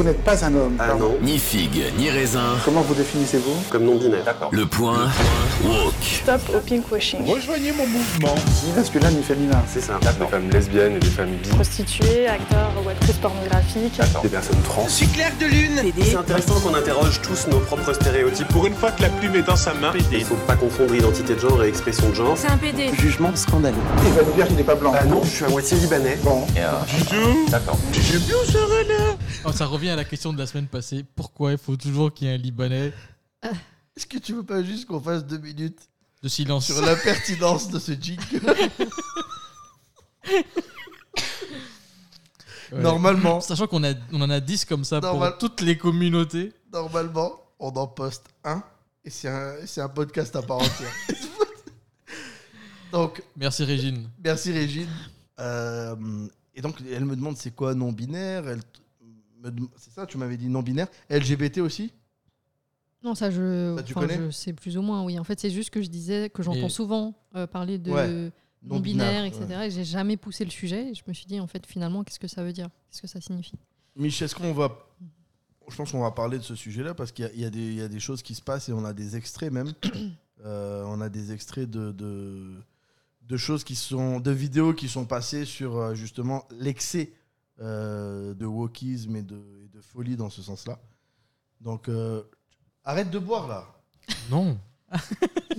Vous n'êtes pas un homme. Ah non, Ni figue, ni raisin. Comment vous définissez-vous? Comme non-binaire. D'accord. Le point woke. Stop au pinkwashing. Rejoignez mon mouvement. Ni masculin ni féminin. C'est ça. Des femmes lesbiennes et des femmes bi. Prostituée, acteur ou actrice pornographique. Des personnes trans. Je suis clair de lune. C'est intéressant qu'on interroge tous nos propres stéréotypes. Pour une fois que la plume est dans sa main, Il faut pas confondre identité de genre et expression de genre. C'est un PD. Jugement scandaleux. Il va nous dire qu'il n'est pas blanc. Ah non, je suis à moitié libanais. Bon. D'accord. J'aime bien ça, René. Revient à la question de la semaine passée. Pourquoi il faut toujours qu'il y ait un Libanais Est-ce que tu veux pas juste qu'on fasse deux minutes de silence sur la pertinence de ce jingle Ouais. Normalement, Sachant qu'on a, on en a 10 comme ça Normal. pour toutes les communautés. normalement, on en poste un et c'est un, c'est un podcast à part entière. donc, Merci Régine. merci Régine. Euh, et donc, elle me demande c'est quoi non-binaire? Elle C'est ça, tu m'avais dit non-binaire. LGBT aussi? Non, ça je, Ça, tu enfin, connais? je sais plus ou moins, oui. En fait, c'est juste que je disais que j'entends Et- souvent euh, parler de Ouais, non-binaire, non-binaire, etc. Et j'ai jamais poussé le sujet. Et je me suis dit, en fait, finalement, qu'est-ce que ça veut dire? Qu'est-ce que ça signifie? Mich, est-ce qu'on va. Je pense qu'on va parler de ce sujet-là parce qu'il y a- il y, a des- il y a des choses qui se passent et on a des extraits même. Euh, on a des extraits de, de, de choses qui sont. de vidéos qui sont passées sur euh, justement l'excès euh, de wokisme et de, et de folie dans ce sens-là. Donc, euh, arrête de boire là. Non.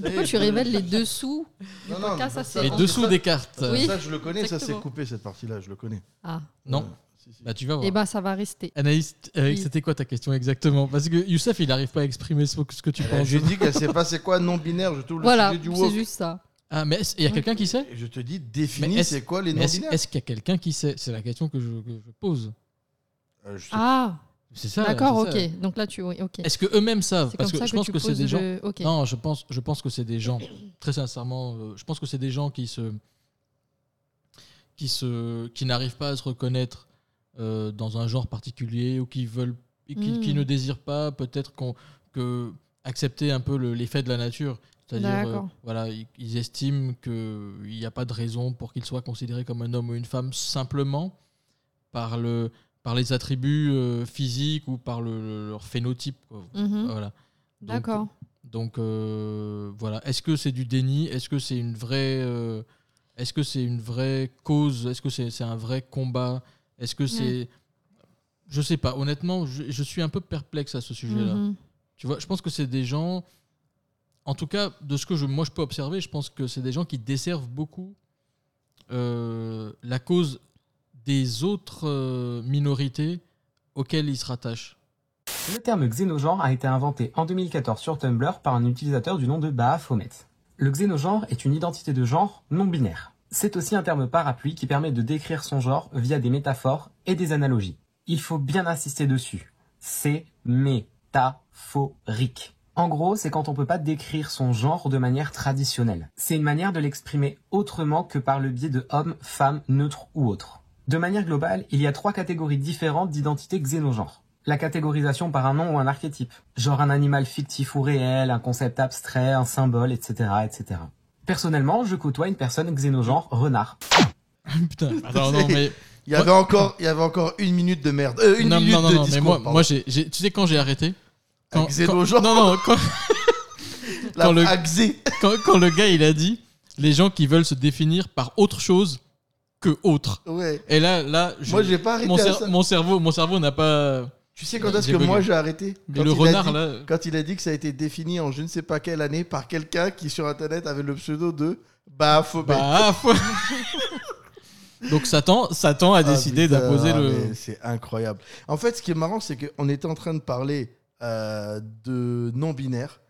Pourquoi tu révèles les dessous? Non, du non, podcast Ça, ça- c'est Les dessous des cartes. Oui. Ça, je le connais, ça c'est coupé cette partie-là, je le connais. Ah, Non. Euh, si, si. Bah tu vas voir. et ben ça va rester. Anaïs, c'était quoi ta question exactement? Parce que Youssef, il n'arrive pas à exprimer ce, que tu Euh, penses. J'ai dit qu'elle sait pas c'est quoi non-binaire, je trouve le Voilà, sujet du c'est woke. juste ça. Ah, mais est-ce- il y a quelqu'un qui sait? Je te dis, définis c'est quoi les Mais Est-ce qu'il y a quelqu'un qui sait? C'est la question que je, que je pose. Euh, je Ah, C'est ça. d'accord, c'est ça. ok. Donc là, tu. oui, ok. Est-ce que eux-mêmes savent? C'est Parce que ça je que pense tu que c'est des gens. le- ok. Non, je pense, je pense que c'est des gens. Très sincèrement, euh, je pense que c'est des gens qui se, qui se, qui n'arrivent pas à se reconnaître euh, dans un genre particulier ou qui veulent, qui, qui Mm. ne désirent pas peut-être qu'on, que accepter un peu le- l'effet de la nature. C'est-à-dire, euh, voilà, ils, ils estiment qu'il n'y a pas de raison pour qu'ils soient considérés comme un homme ou une femme simplement par le, par les attributs euh, physiques ou par le, le- leur phénotype. Mhm. Voilà. D'accord. Donc euh, voilà. Est-ce que c'est du déni? Est-ce que c'est une vraie euh, Est-ce que c'est une vraie cause? Est-ce que c'est un vrai combat? Est-ce que c'est Je sais pas. Honnêtement, je, je suis un peu perplexe à ce sujet-là. Mhm. Tu vois, je pense que c'est des gens. En tout cas, de ce que je, moi je peux observer, je pense que c'est des gens qui desservent beaucoup euh, la cause des autres euh, minorités auxquelles ils se rattachent. Le terme xénogenre a été inventé en 2014 sur Tumblr par un utilisateur du nom de Baphomet. Le xénogenre est une identité de genre non binaire. C'est aussi un terme parapluie qui permet de décrire son genre via des métaphores et des analogies. Il faut bien insister dessus. C'est métaphorique. En gros, c'est quand on peut pas décrire son genre de manière traditionnelle. C'est une manière de l'exprimer autrement que par le biais de homme, femme, neutre ou autre. De manière globale, il y a trois catégories différentes d'identité xénogenre. La catégorisation par un nom ou un archétype, genre un animal fictif ou réel, un concept abstrait, un symbole, etc., etc. Personnellement, je côtoie une personne xénogenre renard. Putain. Attends, non, mais Il y avait encore, il y avait encore une minute de merde. Euh, une non, minute non, non, de non, discours. mais moi, moi j'ai- tu sais quand j'ai arrêté Un xénogenre Non, non, quand, La quand le- quand, quand le gars il a dit les gens qui veulent se définir par autre chose que autre. Ouais. Et là, là, je- Moi, j'ai pas arrêté mon, à cer- ça. mon cerveau, mon cerveau n'a pas. Tu sais quand est-ce que bugué. moi j'ai arrêté? Quand le il renard dit- là. Quand il a dit que ça a été défini en je ne sais pas quelle année par quelqu'un qui sur internet avait le pseudo de Baphomet. Bah, faut- Donc Satan, Satan a Ah, décidé d'imposer le. C'est incroyable. En fait, ce qui est marrant, c'est qu'on était en train de parler de non-binaire,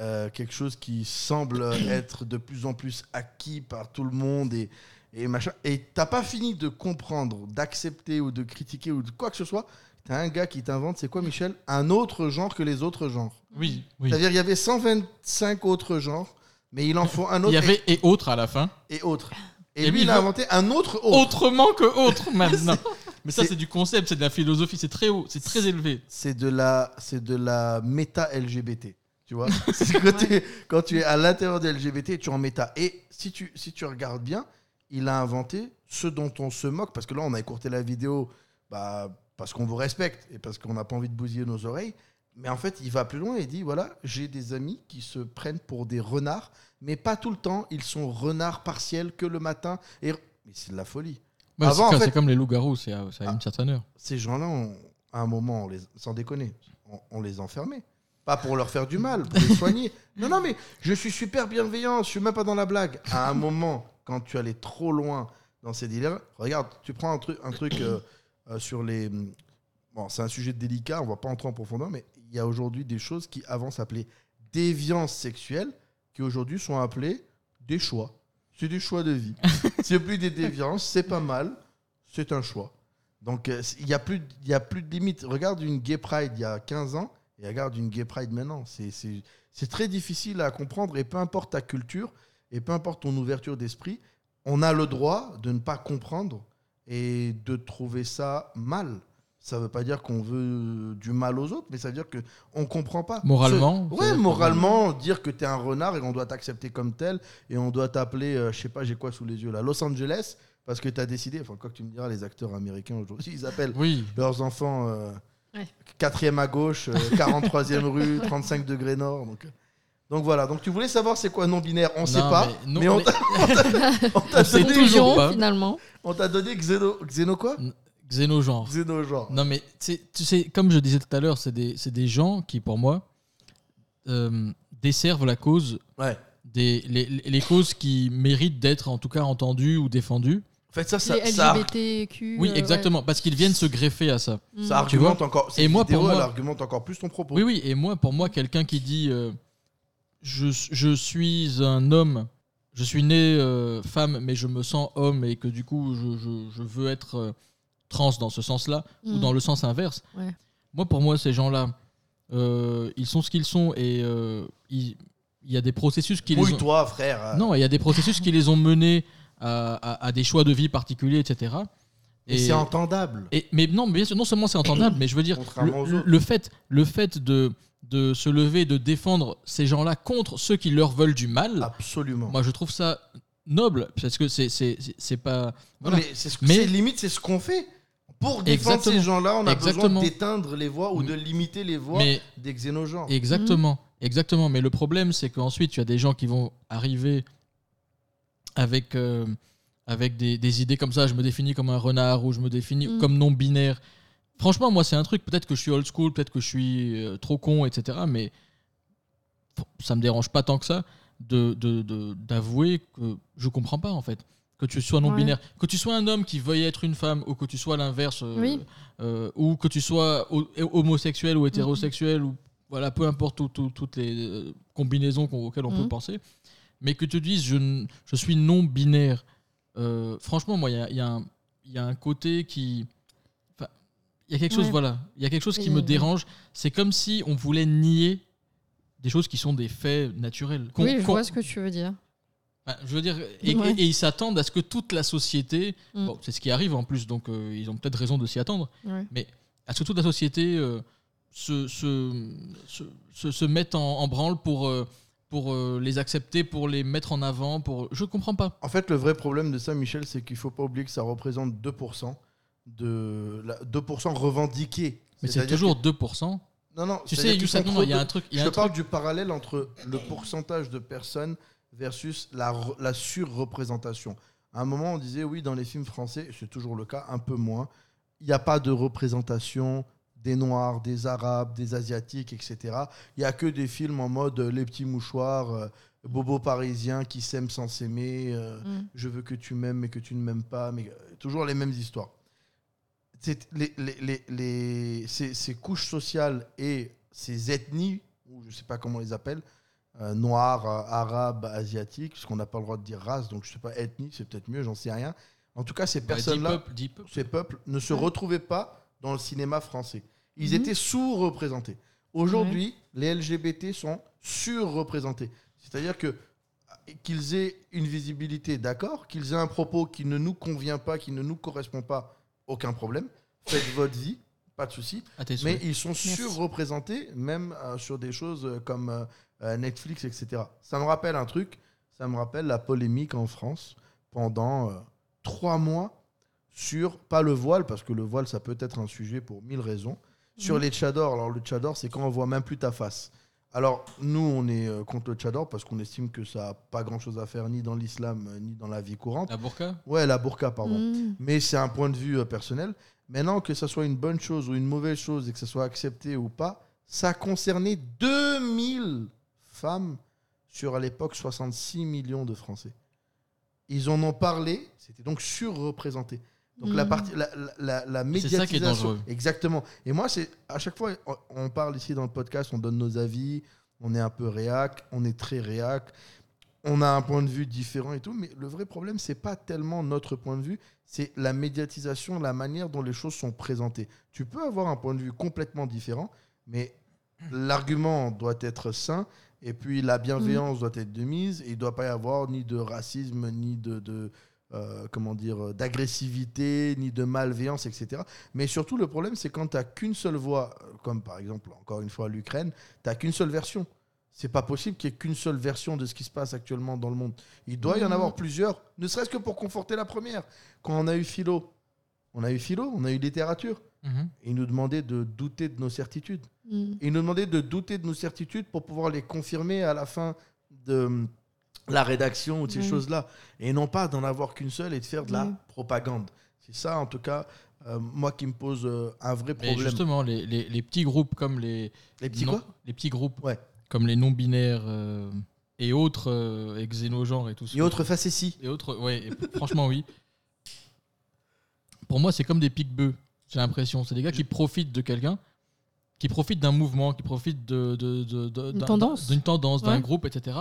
euh, quelque chose qui semble être de plus en plus acquis par tout le monde et, et machin. Et t'as pas fini de comprendre, d'accepter ou de critiquer ou de quoi que ce soit. T'as un gars qui t'invente, c'est quoi, Michel? Un autre genre que les autres genres. Oui, oui. C'est-à-dire, il y avait 125 autres genres, mais il en faut un Il autre y avait et autre à la fin. et, autre. Et, Et lui, lui, il a il inventé un autre autre. Autrement que autre maintenant. Mais ça, C'est- du concept, c'est de la philosophie, c'est très haut, c'est très élevé. c'est de la c'est de la méta LGBT tu vois c'est quand, tu es, quand tu es à l'intérieur des LGBT tu es en méta et si tu si tu regardes bien il a inventé ce dont on se moque parce que là on a écourté la vidéo bah, parce qu'on vous respecte et parce qu'on n'a pas envie de bousiller nos oreilles. Mais en fait, il va plus loin et il dit voilà, j'ai des amis qui se prennent pour des renards, mais pas tout le temps. Ils sont renards partiels que le matin. Et... Mais c'est de la folie. Ouais, Avant, c'est en comme- fait- c'est comme les loups-garous, c'est à, c'est à une certaine heure. Ces gens-là, on- à un moment, on les, sans déconner, on, on les enfermait. Pas pour leur faire du mal, pour les soigner. Non, non, mais je suis super bienveillant, je suis même pas dans la blague. À un moment, quand tu allais trop loin dans ces délires, regarde, tu prends un truc, un truc euh, euh, sur les. Bon, c'est un sujet délicat, on va pas entrer en profondeur, mais il y a aujourd'hui des choses qui avant s'appelaient déviance sexuelle, qui aujourd'hui sont appelées des choix. C'est des choix de vie. c'est plus des déviances, c'est pas mal, c'est un choix. Donc euh, il n'y a, plus- y a plus de limite. Regarde une gay pride il y a 15 ans et regarde une gay pride maintenant. C'est très difficile à comprendre et peu importe ta culture et peu importe ton ouverture d'esprit, on a le droit de ne pas comprendre et de trouver ça mal. Ça ne veut pas dire qu'on veut du mal aux autres, mais ça veut dire qu'on ne comprend pas. Moralement, Ce- dire moralement, dire que tu es un renard et qu'on doit t'accepter comme tel et on doit t'appeler, euh, je sais pas, j'ai quoi sous les yeux là, Los Angeles, parce que tu as décidé, enfin, quoi que tu me diras, les acteurs américains aujourd'hui, ils appellent Oui. leurs enfants euh, Ouais. 4e à gauche, euh, 43e rue, 35 degrés nord. Donc, euh, donc voilà, donc tu voulais savoir c'est quoi non-binaire, on ne sait pas, mais non, mais on t'a- donné, toujours finalement. on t'a donné xéno, xéno quoi? Xénogenre. Xénogenre. Non, mais tu sais, comme je disais tout à l'heure, c'est des, c'est des gens qui, pour moi, euh, desservent la cause, Ouais. des, les, les causes qui méritent d'être en tout cas entendues ou défendues. En fait, ça, ça, Les ça, LGBTQ. Oui, euh, exactement, parce qu'ils viennent se greffer à ça. ouais. ça Mm. Tu vois argumente encore. Et moi, pour moi- elle argumente encore plus ton propos. Oui, oui, et moi, pour moi, quelqu'un qui dit euh, je, je suis un homme, je suis né euh, femme, mais je me sens homme et que du coup, je, je- je veux être euh, trans dans ce sens-là, ou Mm. dans le sens inverse. Ouais. Moi, pour moi, ces gens-là, euh, ils sont ce qu'ils sont et euh, il il y a des processus qui les ont... Mouille-toi, frère. Non, il y a des processus qui les ont menés à, à- à des choix de vie particuliers, etc. Et c'est entendable. et- mais non, mais bien sûr, non seulement c'est entendable, mais je veux dire, le, fait, le fait de, de se lever, de défendre ces gens-là contre ceux qui leur veulent du mal, Absolument. moi je trouve ça noble, parce que c'est c'est- pas... Non, voilà. mais c'est ce que- Mais- c'est limite, c'est ce qu'on fait. Pour défendre Exactement. ces gens-là, on a Exactement. besoin d'éteindre les voix ou de limiter les voix Mais des xénogenres. Exactement, exactement. Mais le problème, c'est qu'ensuite, tu as des gens qui vont arriver avec, euh, avec des, des idées comme ça. Je me définis comme un renard ou je me définis Mm. comme non binaire. Franchement, moi, c'est un truc. Peut-être que je suis old school, peut-être que je suis euh, trop con, etc. Mais ça me dérange pas tant que ça de de- de- d'avouer que je comprends pas en fait. Que tu sois non binaire, que tu sois un homme qui veuille être une femme ou que tu sois l'inverse, euh, Oui. euh, ou que tu sois ho- homosexuel ou hétérosexuel ou voilà peu importe tout- tout- toutes les euh, combinaisons auxquelles on Mhm. peut penser, mais que tu te dises je, je suis non binaire. euh, franchement, moi il y a, y a un- il y a un côté qui il y a quelque chose voilà, il y a quelque chose qui me dérange. C'est comme si on voulait nier des choses qui sont des faits naturels. Oui, je vois ce que tu veux dire. Enfin, je veux dire, et, Ouais. et- et ils s'attendent à ce que toute la société, Mm. bon, c'est ce qui arrive en plus, donc euh, ils ont peut-être raison de s'y attendre, Ouais. mais à ce que toute la société euh, se, se, se, se- se mette en, en branle pour, euh, pour euh, les accepter, pour les mettre en avant, pour... Je comprends pas. En fait, le vrai problème de ça, Michel, c'est qu'il faut pas oublier que ça représente 2% de la, 2% revendiqués. Mais c'est toujours que- 2%. Non, non. Tu sais, il y a un truc... y a Je un te parle du parallèle entre le pourcentage de personnes versus la, re- la surreprésentation. À un moment, on disait, oui, dans les films français, c'est toujours le cas, un peu moins, il n'y a pas de représentation des Noirs, des Arabes, des Asiatiques, etc. Il n'y a que des films en mode euh, Les petits mouchoirs, euh, Bobo parisien qui s'aime sans s'aimer, euh, Mm. Je veux que tu m'aimes mais que tu ne m'aimes pas, mais euh, toujours les mêmes histoires. C'est- les, les- les- les- ces, ces couches sociales et ces ethnies, ou je ne sais pas comment on les appelle, euh, noirs, euh, arabes, asiatiques, parce qu'on n'a pas le droit de dire race, donc je ne sais pas, ethnie, c'est peut-être mieux, j'en sais rien. En tout cas, ces personnes-là, ces peuples ne se Ouais. retrouvaient pas dans le cinéma français. Ils Mhm. étaient sous-représentés. Aujourd'hui, les LGBT sont surreprésentés. C'est-à-dire que qu'ils aient une visibilité, d'accord, qu'ils aient un propos qui ne nous convient pas, qui ne nous correspond pas, aucun problème. Faites votre vie, pas de souci. Mais ils sont surreprésentés, même euh, sur des choses euh, comme euh, Netflix, etc. Ça me rappelle un truc, ça me rappelle la polémique en France pendant euh, trois mois sur, pas le voile, parce que le voile, ça peut être un sujet pour mille raisons, sur Mhm. les tchadors. Alors, le tchador, c'est quand on voit même plus ta face. Alors, nous, on est euh, contre le tchador parce qu'on estime que ça n'a pas grand-chose à faire ni dans l'islam, ni dans la vie courante. La burqa? Ouais, la burqa, pardon. Mm. Mais c'est un point de vue personnel. Maintenant, que ça soit une bonne chose ou une mauvaise chose et que ça soit accepté ou pas, ça a concerné 2000 femmes sur à l'époque 66 millions de Français. Ils en ont parlé, c'était donc surreprésenté. Donc la Mhm. partie, la, la, la- la C'est ça qui est médiatisation, dangereux. exactement. Et moi, c'est à chaque fois, on parle ici dans le podcast, on donne nos avis, on est un peu réac, on est très réac, on a un point de vue différent et tout, mais le vrai problème, c'est pas tellement notre point de vue, c'est la médiatisation, la manière dont les choses sont présentées. Tu peux avoir un point de vue complètement différent, mais l'argument doit être sain, et puis la bienveillance doit être de mise, et il ne doit pas y avoir ni de racisme, ni de, de, euh, comment dire, euh, d'agressivité, ni de malveillance, etc. Mais surtout, le problème, c'est quand tu n'as qu'une seule voix, euh, comme par exemple, encore une fois, l'Ukraine, tu n'as qu'une seule version. C'est pas possible qu'il n'y ait qu'une seule version de ce qui se passe actuellement dans le monde. Il doit y en Mhm. avoir plusieurs, ne serait-ce que pour conforter la première. Quand on a eu philo, on a eu philo, on a eu littérature. Et ils nous demandaient de douter de nos certitudes. Mm. Ils nous demandaient de douter de nos certitudes pour pouvoir les confirmer à la fin de hum, la rédaction ou de ces Oui. choses-là. Et non pas d'en avoir qu'une seule et de faire de la Oui. propagande. C'est ça, en tout cas, euh, moi qui me pose euh, un vrai Mais problème. justement, les, les- les petits groupes comme les. Les petits non- quoi? Les petits groupes Ouais. comme les non-binaires euh, et autres, euh, et xénogenres et tout ça. Et autres facéties. Et autres, ouais, et franchement, oui. Pour moi, c'est comme des pique-bœufs, j'ai l'impression. C'est des gars qui profitent de quelqu'un, qui profitent d'un mouvement, qui profitent de, de- de- de- d'un- tendance. d'une tendance, d'un Ouais. groupe, etc.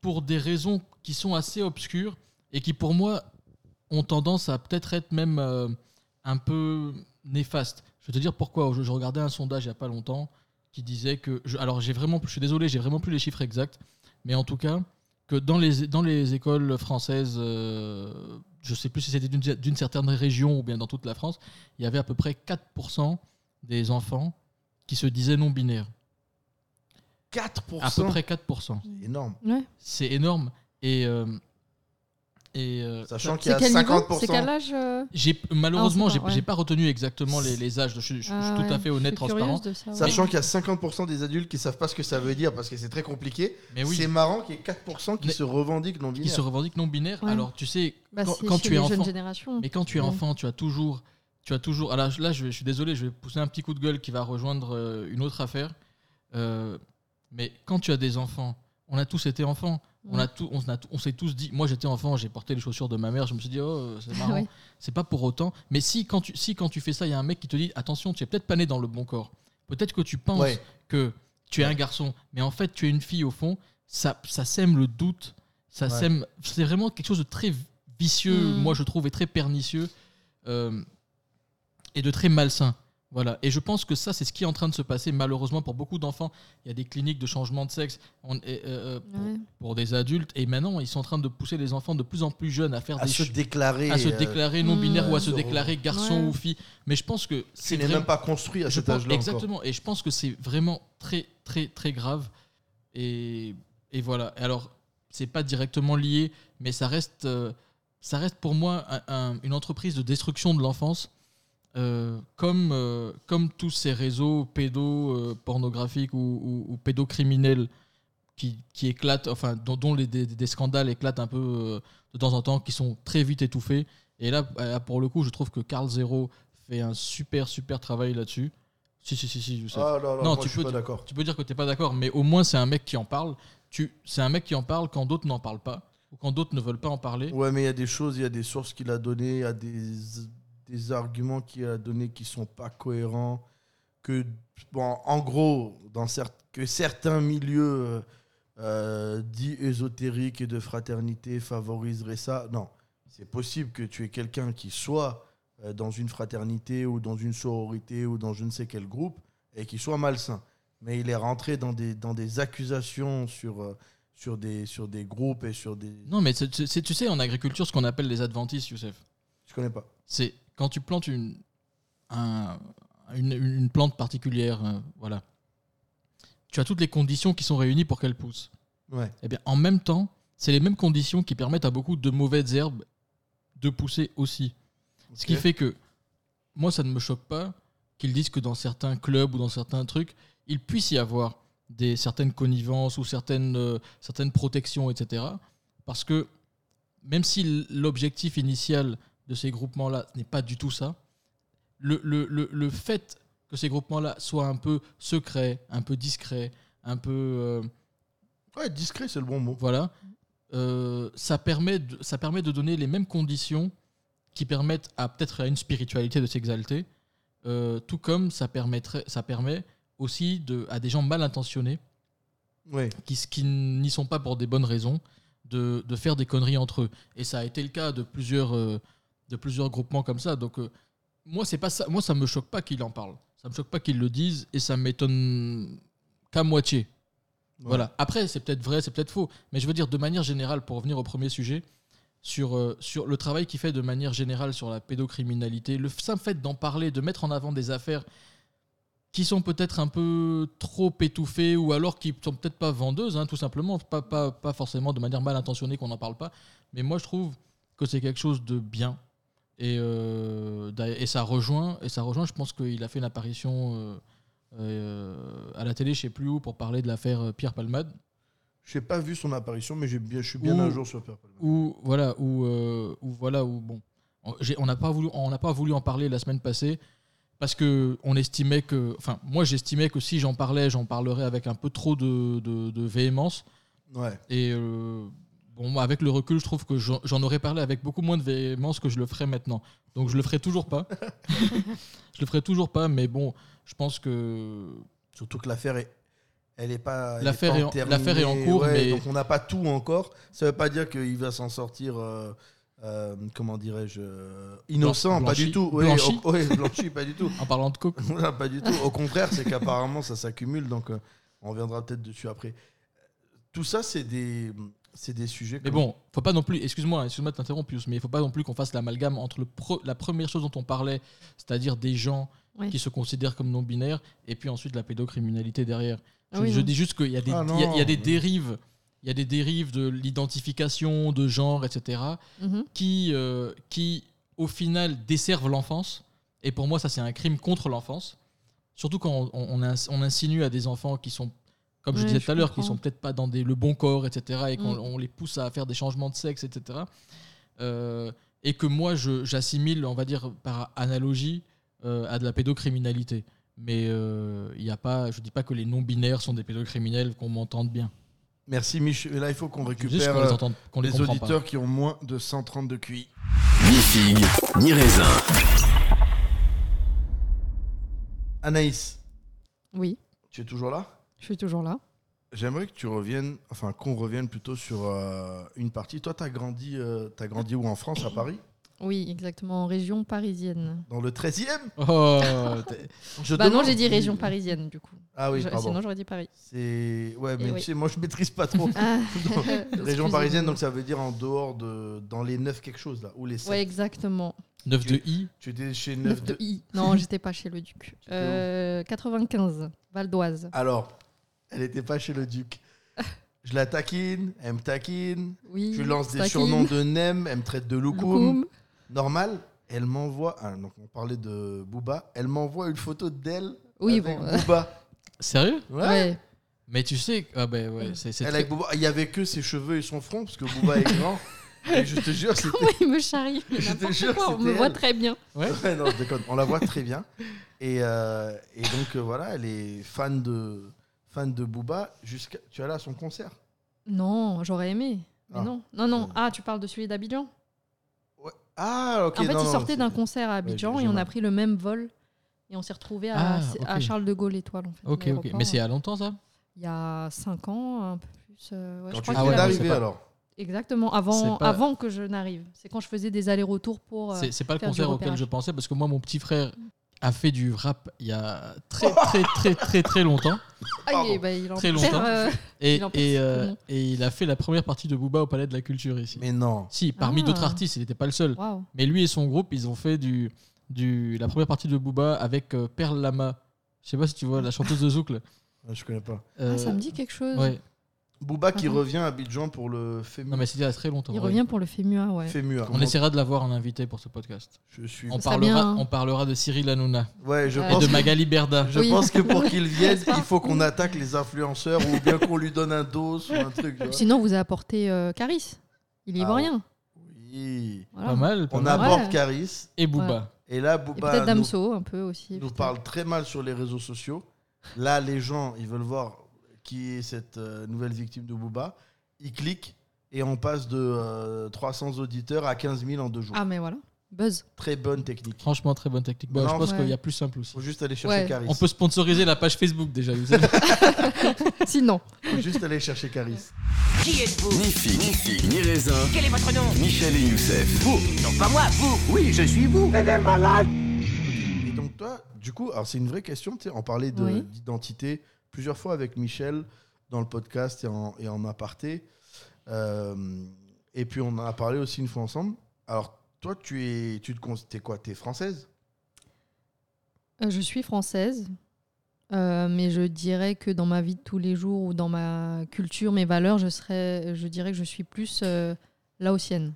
Pour des raisons qui sont assez obscures et qui, pour moi, ont tendance à peut-être être même euh, un peu néfastes. Je vais te dire pourquoi. Je, je regardais un sondage il n'y a pas longtemps qui disait que. je- alors, j'ai vraiment, je suis désolé, j'ai vraiment plus les chiffres exacts, mais en tout cas, que dans les, dans les écoles françaises, euh, je sais plus si c'était d'une d'une certaine région ou bien dans toute la France, il y avait à peu près 4% des enfants qui se disaient non binaires. 4%. À peu près 4%. C'est énorme. Ouais. C'est énorme. Et. euh, et euh, Sachant ça- qu'il y a C'est quel niveau? 50%. C'est quel âge euh? J'ai malheureusement, Ah, j'ai pas- ouais. j'ai pas retenu exactement les, les âges. Je, suis- je suis Ah tout à ouais, fait honnête, transparent. de savoir. Sachant qu'il y a 50% des adultes qui savent pas ce que ça veut dire parce que c'est très compliqué. Mais oui, C'est marrant qu'il y ait 4% qui Mais- se revendiquent non qui binaires. se revendiquent non binaires. Ouais. Alors tu sais, Bah, quand, c'est quand tu es enfant, mais quand tu es Ouais. enfant, tu as toujours, tu as toujours. Alors là, je suis désolé, je vais pousser un petit coup de gueule qui va rejoindre euh, une autre affaire. Euh, mais quand tu as des enfants, on a tous été enfants. On, a tout, on, a tout- on s'est tous dit. Moi, j'étais enfant, j'ai porté les chaussures de ma mère. Je me suis dit, oh, c'est marrant. Ouais. C'est pas pour autant. Mais si quand, tu, si, quand tu fais ça, il y a un mec qui te dit, attention, tu es peut-être pas né dans le bon corps. Peut-être que tu penses Ouais. que tu es un garçon, mais en fait, tu es une fille au fond. Ça, ça sème le doute. Ça Ouais. sème. C'est vraiment quelque chose de très vicieux, Mm. moi, je trouve, et très pernicieux. euh, et de très malsain. Voilà. Et je pense que ça, c'est ce qui est en train de se passer malheureusement pour beaucoup d'enfants. Il y a des cliniques de changement de sexe on- et, euh, pour, Ouais. pour des adultes. Et maintenant, ils sont en train de pousser les enfants de plus en plus jeunes à faire À des se déclarer. à se euh, déclarer non binaire Mmh. ou à se sur- déclarer garçon Ouais. ou fille. Mais je pense que c'est n'es vraiment- même pas construit à cet âge-là. encore. Exactement. Et je pense que c'est vraiment très, très, très grave. Et, et voilà. Alors, c'est pas directement lié, mais ça reste, euh, ça reste pour moi un- un- une entreprise de destruction de l'enfance. Euh, comme, euh, comme tous ces réseaux pédo-pornographiques ou, ou- ou pédocriminels qui, qui éclatent, enfin, dont, dont les, des, des scandales éclatent un peu euh, de temps en temps, qui sont très vite étouffés. Et là, euh, pour le coup, je trouve que Carl Zero fait un super, super travail là-dessus. Si, si, si, si, je sais. Ah là là, Non, moi, tu je suis peux pas. Tu peux dire que t'es pas d'accord, mais au moins c'est un mec qui en parle. Tu, c'est un mec qui en parle quand d'autres n'en parlent pas ou quand d'autres ne veulent pas en parler. Ouais, mais il y a des choses, il y a des sources qu'il a données, il y a des, des arguments qu'il a donnés qui sont pas cohérents. Que, bon, en gros, dans cer- que certains milieux euh, euh, dits ésotériques et de fraternité favoriseraient ça. Non, c'est possible que tu aies quelqu'un qui soit euh, dans une fraternité ou dans une sororité ou dans je ne sais quel groupe et qui soit malsain. Mais il est rentré dans des, dans des accusations sur, sur, des, sur des groupes et sur des. Non, mais c'est- c'est- tu sais, en agriculture, ce qu'on appelle les adventistes, Youssef, Je connais pas. c'est quand tu plantes une, un- une, une plante particulière, euh, voilà. Tu as toutes les conditions qui sont réunies pour qu'elle pousse. Ouais. Eh bien, en même temps, c'est les mêmes conditions qui permettent à beaucoup de mauvaises herbes de pousser aussi. Ce qui fait que moi, ça ne me choque pas qu'ils disent que dans certains clubs ou dans certains trucs, il puisse y avoir des certaines connivences ou certaines, euh, certaines protections, etc. Parce que même si l'objectif initial de ces groupements-là n'est pas du tout ça, le, le- le- le fait que ces groupements-là soient un peu secrets, un peu discrets, un peu... euh, Ouais, discret, c'est le bon mot. voilà. Euh, ça, permet de, ça permet de donner les mêmes conditions qui permettent à peut-être à une spiritualité de s'exalter, euh, tout comme ça, permettrait, ça permet aussi de, à des gens mal intentionnés, Ouais. qui, qui n'y sont pas pour des bonnes raisons, de, de faire des conneries entre eux. Et ça a été le cas de plusieurs, euh, de plusieurs groupements comme ça. Donc, euh, moi, c'est pas ça. Moi, ça me choque pas qu'il en parle. Ça me choque pas qu'il le dise et ça m'étonne qu'à moitié. Voilà. Après, c'est peut-être vrai, c'est peut-être faux. Mais je veux dire, de manière générale, pour revenir au premier sujet, sur, euh, sur le travail qu'il fait de manière générale sur la pédocriminalité, le simple fait d'en parler, de mettre en avant des affaires qui sont peut-être un peu trop étouffées ou alors qui sont peut-être pas vendeuses, hein, tout simplement, pas, pas, pas forcément de manière mal intentionnée qu'on n'en parle pas. Mais moi, je trouve que c'est quelque chose de bien. Et, euh, et ça rejoint, et ça rejoint, je pense qu'il a fait une apparition euh, euh, à la télé, je sais plus où, pour parler de l'affaire Pierre Palmade. Je n'ai pas vu son apparition, mais bien, je suis bien Ou- un jour sur Purple. Ou voilà, ou euh, ou voilà, ou bon, on- n'a pas voulu, on n'a pas voulu en parler la semaine passée parce que on estimait que, enfin, moi j'estimais que si j'en parlais, j'en parlerais avec un peu trop de, de, de véhémence. Ouais. Et euh, bon, moi, avec le recul, je trouve que j'en aurais parlé avec beaucoup moins de véhémence que je le ferai maintenant. Donc je le ferai toujours pas. je le ferai toujours pas, mais bon, je pense que Surtout que l'affaire est. Elle est pas. L'affaire est en- est cours, ouais, mais- Donc on n'a pas tout encore. Ça veut pas dire qu'il va s'en sortir. euh, euh, comment dirais-je euh, Innocent, pas du tout. Oui, blanchi. blanchi, pas du tout. en parlant de coke, pas du tout. Au contraire, c'est qu'apparemment ça s'accumule. Donc euh, on reviendra peut-être dessus après. Tout ça, c'est des, c'est des sujets. Mais comme- bon, faut pas non plus, excuse-moi, excuse-moi de t'interrompre, Pius, mais il faut pas non plus qu'on fasse l'amalgame entre le pro- la première chose dont on parlait, c'est-à-dire des gens Ouais. qui se considèrent comme non-binaires, et puis ensuite la pédocriminalité derrière. Je oui, je non. dis juste qu'il y a des, Ah il y a- il y a des non. dérives, il y a des dérives de l'identification, de genre, etc., Mhm. qui, euh, qui au final desservent l'enfance. Et pour moi, ça c'est un crime contre l'enfance. Surtout quand on, on insinue à des enfants qui sont, comme je disais tout à l'heure, qui sont peut-être pas dans des, le bon corps, etc. Et qu'on Mm. on les pousse à faire des changements de sexe, etc. Euh, et que moi, j'assimile, on va dire par analogie, euh, à de la pédocriminalité. Mais euh, il y a pas, je dis pas que les non-binaires sont des pédocriminels, qu'on m'entende bien. Merci Michel. Et là, il faut qu'on récupère les euh, entende, qu'on les, les comprend auditeurs qui ont moins de 130 de QI. Ni figue, ni raisin. Anaïs, Oui, tu es toujours là? Je suis toujours là. J'aimerais que tu reviennes, enfin qu'on revienne plutôt sur euh, une partie. Toi, tu as grandi, euh, t'as grandi où en France, à Paris? Oui, exactement, en région parisienne. Dans le 13e pas. Oh, Je Bah non, j'ai dit région parisienne, du coup. Ah oui, Je- pardon. Sinon, j'aurais dit Paris. C'est ouais, mais oui. tu sais, moi je maîtrise pas trop. Ah. région parisienne, donc ça veut dire en dehors de dans les 9 quelque chose là, ou les 7. Ouais, exactement. 9 de I? Tu étais chez 9 9 de de I. Non, j'étais pas chez le Duc. Euh, 95, Val d'Oise. Alors, elle était pas chez le duc. Je la taquine, elle me taquine. Oui. Je lui lance des surnoms de Nem, elle me traite de Loukoum. Loukoum. Normal, elle m'envoie. ah, donc on parlait de Booba. Elle m'envoie une photo d'elle. Oui, avec bon. Booba. Sérieux Ouais. Ouais. Mais tu sais, ah ben ouais, c'est c'est Elle très- avec Booba. Il y avait que ses cheveux et son front parce que Booba est grand. Et je te jure, c'était. Comment il me charrie? Je te jure, quoi, On me voit très bien. Ouais. Ouais, non, je déconne. On la voit très bien. Et, euh, et donc euh, voilà, elle est fan de fan de Booba. Jusqu'à. Tu es allé à son concert Non, j'aurais aimé. Mais Ah. non. Non, non. Ah, tu parles de celui d'Abidjan? Ouais. Ah, ok. En fait, non, il non, sortait c'est- d'un concert à Abidjan et on a pris le même vol. Et on s'est retrouvés à, Ah, à ok. Charles de Gaulle Étoile. En fait, Ok, ok. l'aéroport. Mais c'est à longtemps ça? Il y a 5 ans, un peu plus. euh, ouais, je Quand tu crois qu'il ouais, c'est pas- alors. Exactement, C'est avant, pas- avant que je n'arrive. C'est quand je faisais des allers-retours pour. euh, C'est c'est pas le faire du concert auquel repérage. je pensais parce que moi, mon petit frère a fait du rap il y a très très très très très longtemps Ah, il, est- bah, il en Très perd, longtemps. euh, et, Il en et, euh, et il a fait la première partie de Booba au Palais de la Culture ici. Mais non. Si, parmi Ah. d'autres artistes, il n'était pas le seul. Mais lui et son groupe, ils ont fait du, du la première partie de Booba avec euh, Perle Lama. Je sais pas si tu vois la chanteuse de Zouk. là. Je connais pas. Euh, Ah, ça me dit quelque chose. Ouais. Booba qui Attends. revient à Abidjan pour le FEMU. Non, mais c'était il y a très longtemps. Il ouais. revient pour le FEMUA, ouais. FEMUA. On essaiera de l'avoir en invité pour ce podcast. Je suis. On parlera, bien. on parlera de Cyril Hanouna Ouais, je et pense. de que- Magali Berda. Je Oui. pense que pour qu'il vienne, il faut qu'on attaque les influenceurs ou bien qu'on lui donne un dos ou un truc. Sinon, vous avez apporté euh, Caris. Il est Ah, ivoirien. Oui. Voilà. Pas mal. Pas On mal. aborde Ouais. Caris Et Booba. et là Et Booba peut-être Damso, un peu aussi. nous parle très mal sur les réseaux sociaux. Là, les gens, ils veulent voir qui est cette euh, nouvelle victime de Booba. Ils cliquent et on passe de euh, 300 auditeurs à 15 000 en deux jours. Ah, mais voilà. Buzz. Très bonne technique. Franchement, très bonne technique. Bah, Non, je pense ouais. qu'il y a plus simple aussi. Faut juste aller chercher Ouais. Caris. On peut sponsoriser la page Facebook déjà. Sinon. Faut juste aller chercher Caris. Qui êtes-vous Ni figue, ni figue, ni raisin. Quel est votre nom Michel et Youssef. Vous Non, pas moi, vous Oui, je suis vous Et donc toi, du coup, alors c'est une vraie question, tu sais, on parlait de- Oui. Plusieurs fois avec Michel dans le podcast et en, en aparté. Euh, et puis on en a parlé aussi une fois ensemble. Alors toi, tu es, tu te t'es quoi? T'es française? Euh, je suis française, euh, mais je dirais que dans ma vie de tous les jours ou dans ma culture, mes valeurs, je, serais, je dirais que je suis plus laotienne.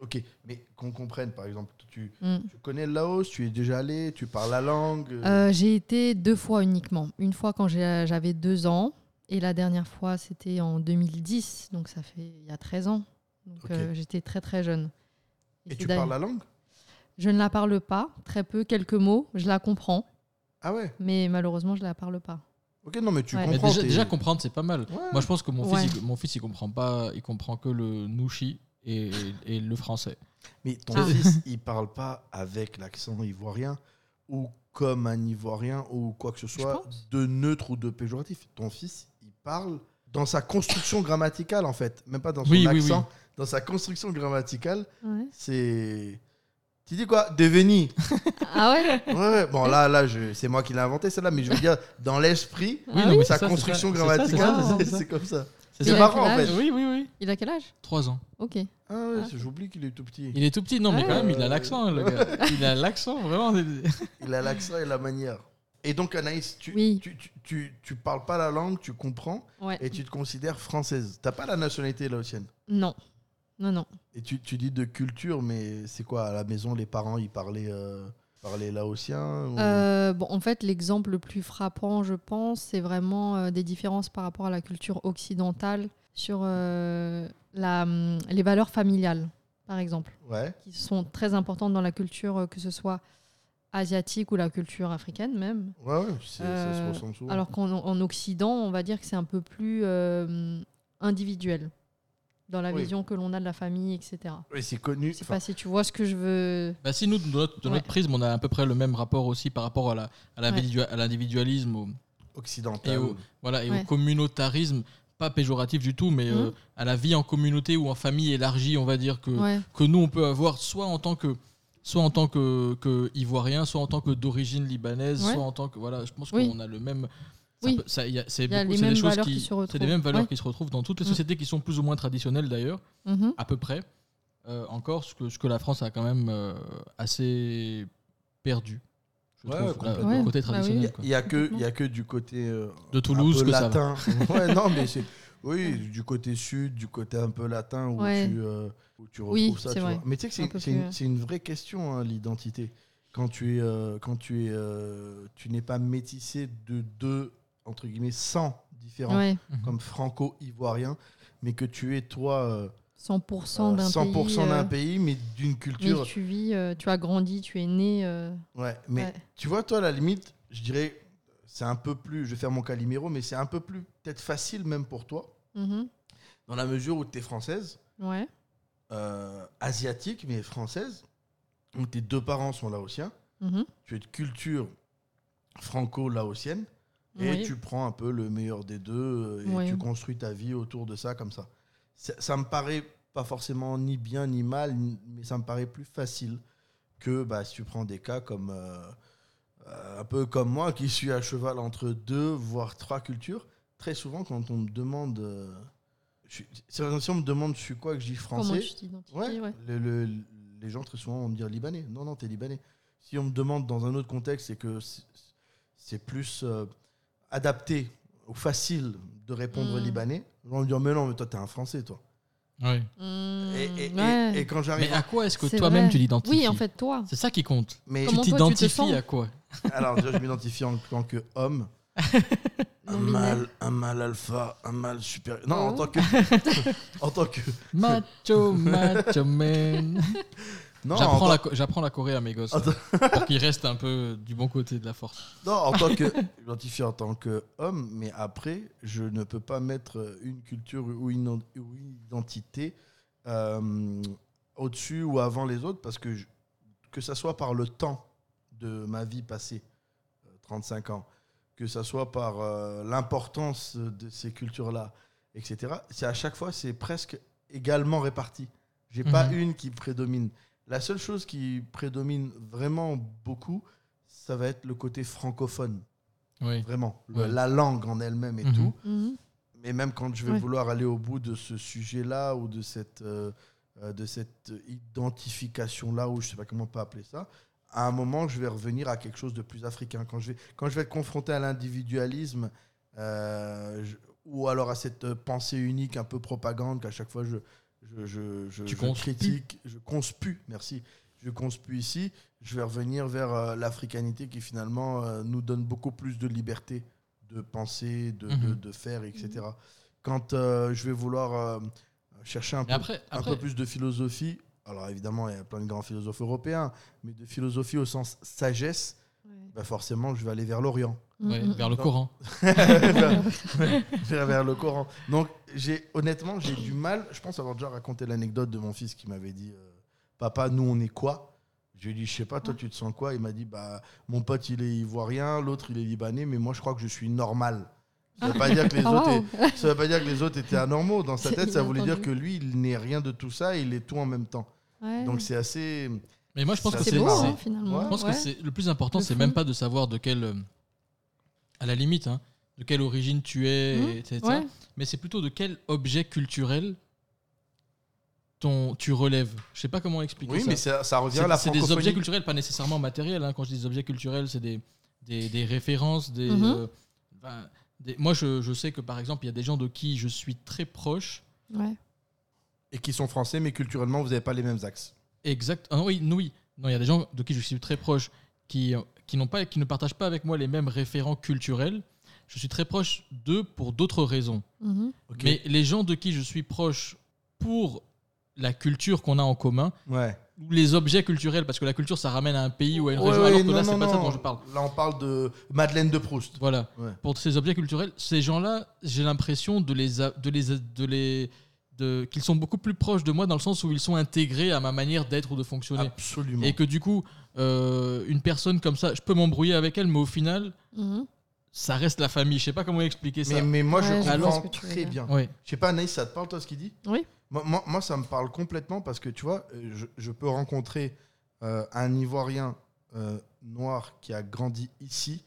Ok, mais qu'on comprenne, par exemple, tu, Mm. tu connais le Laos, tu es déjà allé, tu parles la langue. Euh, j'ai été deux fois uniquement. Une fois quand j'avais deux ans, et la dernière fois, c'était en 2010, donc ça fait il y a 13 ans. Donc euh, j'étais très très jeune. et tu parles la langue? Je ne la parle pas, très peu, quelques mots, je la comprends, Ah ouais? Mais malheureusement, je la parle pas. Ok, non, mais tu Ouais. Mais comprends. déjà, comprendre, c'est pas mal. Ouais. Moi, je pense que mon Ouais. fils, il, mon fils, il comprend pas, il comprend que le nouchi et, et le français. Mais ton Ah. fils, il parle pas avec l'accent ivoirien ou comme un ivoirien ou quoi que ce soit de neutre ou de péjoratif. Ton fils, il parle dans sa construction grammaticale en fait, même pas dans son Oui, oui, accent, oui. dans sa construction grammaticale, Ouais. c'est tu dis quoi? Deveni. Ah ouais? Ouais. Bon là là je... c'est moi qui l'ai inventé celle-là mais je veux dire dans l'esprit non, oui mais sa ça, construction grammaticale c'est comme ça. C'est marrant en fait. Oui, oui, oui. Il a quel âge? Trois ans. Ok. Ah ouais, Ah. j'oublie qu'il est tout petit. Il est tout petit, non, mais Ouais. quand même, il a l'accent, le gars. Il a l'accent, vraiment. Il a l'accent et la manière. Et donc, Anaïs, tu, Oui. tu, tu, tu, tu parles pas la langue, tu comprends Ouais. et tu te considères française. T'as pas la nationalité laotienne. Non. Non, non. Et tu, tu dis de culture, mais c'est quoi À la maison, les parents, ils parlaient, euh, parlaient laotien ou- Euh, bon, en fait, l'exemple le plus frappant, je pense, c'est vraiment euh, des différences par rapport à la culture occidentale sur euh, la, hum, les valeurs familiales, par exemple, Ouais, qui sont très importantes dans la culture, euh, que ce soit asiatique ou la culture africaine même. ouais, ouais, c'est- ça se Euh, ressemble souvent. Alors qu'en en Occident, on va dire que c'est un peu plus euh, individuel dans la Oui. vision que l'on a de la famille, etc. Oui, c'est connu. Je sais enfin, pas si tu vois ce que je veux. Bah, si nous, de notre, de notre Ouais. prisme, on a à peu près le même rapport aussi par rapport à la- à l'individua- à l'individualisme, occidental. Et au- voilà, et Ouais. au communautarisme, pas péjoratif du tout, mais euh, Mhm. à la vie en communauté ou en famille élargie, on va dire que, Ouais. que nous on peut avoir soit en tant que soit en tant que, que ivoirien, soit en tant que d'origine libanaise, Ouais. soit en tant que voilà, je pense Oui. qu'on a le même. Oui. c'est des mêmes choses valeurs qui, c'est des retrouvent. mêmes valeurs Ouais. qui se retrouvent dans toutes les Mm. sociétés qui sont plus ou moins traditionnelles d'ailleurs, Mhm. à peu près. Euh, encore ce que, ce que la France a quand même euh, assez perdu. Ouais, ouais, côté Ouais, bah. Il traditionnel. y a- quoi. il y a que, il y a que du côté euh, De Toulouse ça va. latin. ouais, non, mais c'est oui, du côté sud, du côté un peu latin où Ouais. tu euh, où tu retrouves Oui, ça. tu vrai. Mais tu sais que c'est Un une, vraie question hein, l'identité. Quand tu es euh, quand tu es euh, tu n'es pas métissé de deux entre guillemets 100 différents Ouais. Mhm. comme franco-ivoirien, mais que tu es toi euh, 100% d'un 100% pays. d'un euh, pays, mais d'une mais culture. tu vis, euh, tu as grandi, tu es né. euh, Ouais, mais ouais. tu vois, toi, à la limite, je dirais, c'est un peu plus, je vais faire mon calimero, mais c'est un peu plus peut-être facile même pour toi, Mhm. dans la mesure où tu es française, Ouais. euh, asiatique, mais française, où tes deux parents sont laotiens, Mhm. tu es de culture franco-laotienne, et Oui. tu prends un peu le meilleur des deux, et Oui. tu construis ta vie autour de ça comme ça. Ça, ça me paraît pas forcément ni bien ni mal, mais ça me paraît plus facile que bah, si tu prends des cas comme euh, euh, un peu comme moi qui suis à cheval entre deux voire trois cultures. Très souvent, quand on me demande, euh, je si on me demande je suis quoi que je dis français, ouais, ouais. le- le- les gens très souvent vont me dire libanais. Non, non, t'es libanais. Si on me demande dans un autre contexte, c'est que c'est- c'est plus euh, adapté ou facile de répondre Mm. libanais, ils vont me dire mais non, mais toi t'es un Français toi. Ouais. Mmh, Et, ouais. et quand j'arrive, Mais à quoi est-ce que toi-même tu l'identifies Oui, en fait, toi. C'est ça qui compte. mais Comment tu toi, tu te t'identifies sens à quoi? Alors déjà, je m'identifie en tant qu'homme. un Non-binaire. mâle, un mâle alpha, un mâle supérieur. Non, en Oh. tant que, en tant que, Macho, macho man. J'apprends la, j'apprends la Corée à mes gosses. Attends. pour qu'ils restent un peu du bon côté de la force. Non, en tant que identifié en tant qu'homme, mais après, je ne peux pas mettre une culture ou une, ou une identité euh, au-dessus ou avant les autres parce que je- que ça soit par le temps de ma vie passée, euh, 35 ans, que ça soit par euh, l'importance de ces cultures-là, etc. C'est à chaque fois, c'est presque également réparti. J'ai pas Mhm. une qui prédomine. La seule chose qui prédomine vraiment beaucoup, ça va être le côté francophone. Oui. Vraiment. Le- Ouais. La langue en elle-même et Mhm. tout. Mhm. Mais même quand je vais Ouais. vouloir aller au bout de ce sujet-là ou de cette, euh, euh, de cette identification-là, ou je sais pas comment on peut appeler ça, à un moment, je vais revenir à quelque chose de plus africain. Quand je vais, quand je vais être confronté à l'individualisme, euh, ou alors à cette pensée unique, un peu propagande, qu'à chaque fois je, je, je, je- Tu je conspues. critique, je conspue, merci, je conspue ici, je vais revenir vers euh, l'africanité qui finalement euh, nous donne beaucoup plus de liberté de penser, de, de, Mhm. de faire, etc. Quand euh, je vais vouloir euh, chercher un, peu, après, un après peu plus de philosophie, alors évidemment, il y a plein de grands philosophes européens, mais de philosophie au sens sagesse. Bah forcément, je vais aller vers l'Orient. ouais, Mhm. vers le Non. Coran. vers, vers- vers le Coran. Donc, j'ai honnêtement, j'ai du mal. Je pense avoir déjà raconté l'anecdote de mon fils qui m'avait dit euh, Papa, nous, on est quoi? Je lui ai dit Je sais pas, toi, tu te sens quoi? Il m'a dit bah, Mon pote, il est ivoirien, l'autre, il est libanais, mais moi, je crois que je suis normal. Ça veut pas dire que les Ah, autres ça veut pas dire que les autres étaient anormaux. Dans sa tête, ça voulait dire que lui, il n'est rien de tout ça, il est tout en même temps. Ouais. Donc, c'est assez. Mais moi, je pense Ça, que c'est hein, finalement. Je pense Ouais. que c'est le plus important, c'est même pas de savoir de quelle, euh, à la limite, hein, de quelle origine tu es, et etc. Ouais. Mais c'est plutôt de quel objet culturel ton, tu relèves. Je sais pas comment expliquer Oui, ça. mais ça, ça revient C'est à la c'est des objets culturels, pas nécessairement matériels. hein. Quand je dis des objets culturels, c'est des, des, des références, des, Mhm. euh, ben, des- Moi, je, je sais que par exemple, il y a des gens de qui je suis très proche. Ouais. Et qui sont français, mais culturellement, vous n'avez pas les mêmes axes. Exact. Ah, oui, non, oui. Non, il y a des gens de qui je suis très proche qui, euh, qui, n'ont pas, qui ne partagent pas avec moi les mêmes référents culturels. Je suis très proche d'eux pour d'autres raisons. Mhm. Mais les gens de qui je suis proche pour la culture qu'on a en commun, Ouais. ou les objets culturels, parce que la culture, ça ramène à un pays ou à une Ouais, région, ouais, alors que non, là, c'est non, pas ça dont je parle. Là, on parle de Madeleine de Proust. Voilà. Ouais. Pour ces objets culturels, ces gens-là, j'ai l'impression de les, a- de les, de les, de, qu'ils sont beaucoup plus proches de moi dans le sens où ils sont intégrés à ma manière d'être ou de fonctionner. Absolument. Et que du coup, euh, une personne comme ça, je peux m'embrouiller avec elle, mais au final, Mhm. ça reste la famille. Je sais pas comment expliquer ça. mais, mais moi, Ouais, je comprends très bien. Ouais. Je sais pas, Anaïs, ça te parle, toi, ce qu'il dit? Oui. moi, moi, moi, ça me parle complètement parce que, tu vois, euh, je, je peux rencontrer euh, un Ivoirien euh, noir qui a grandi ici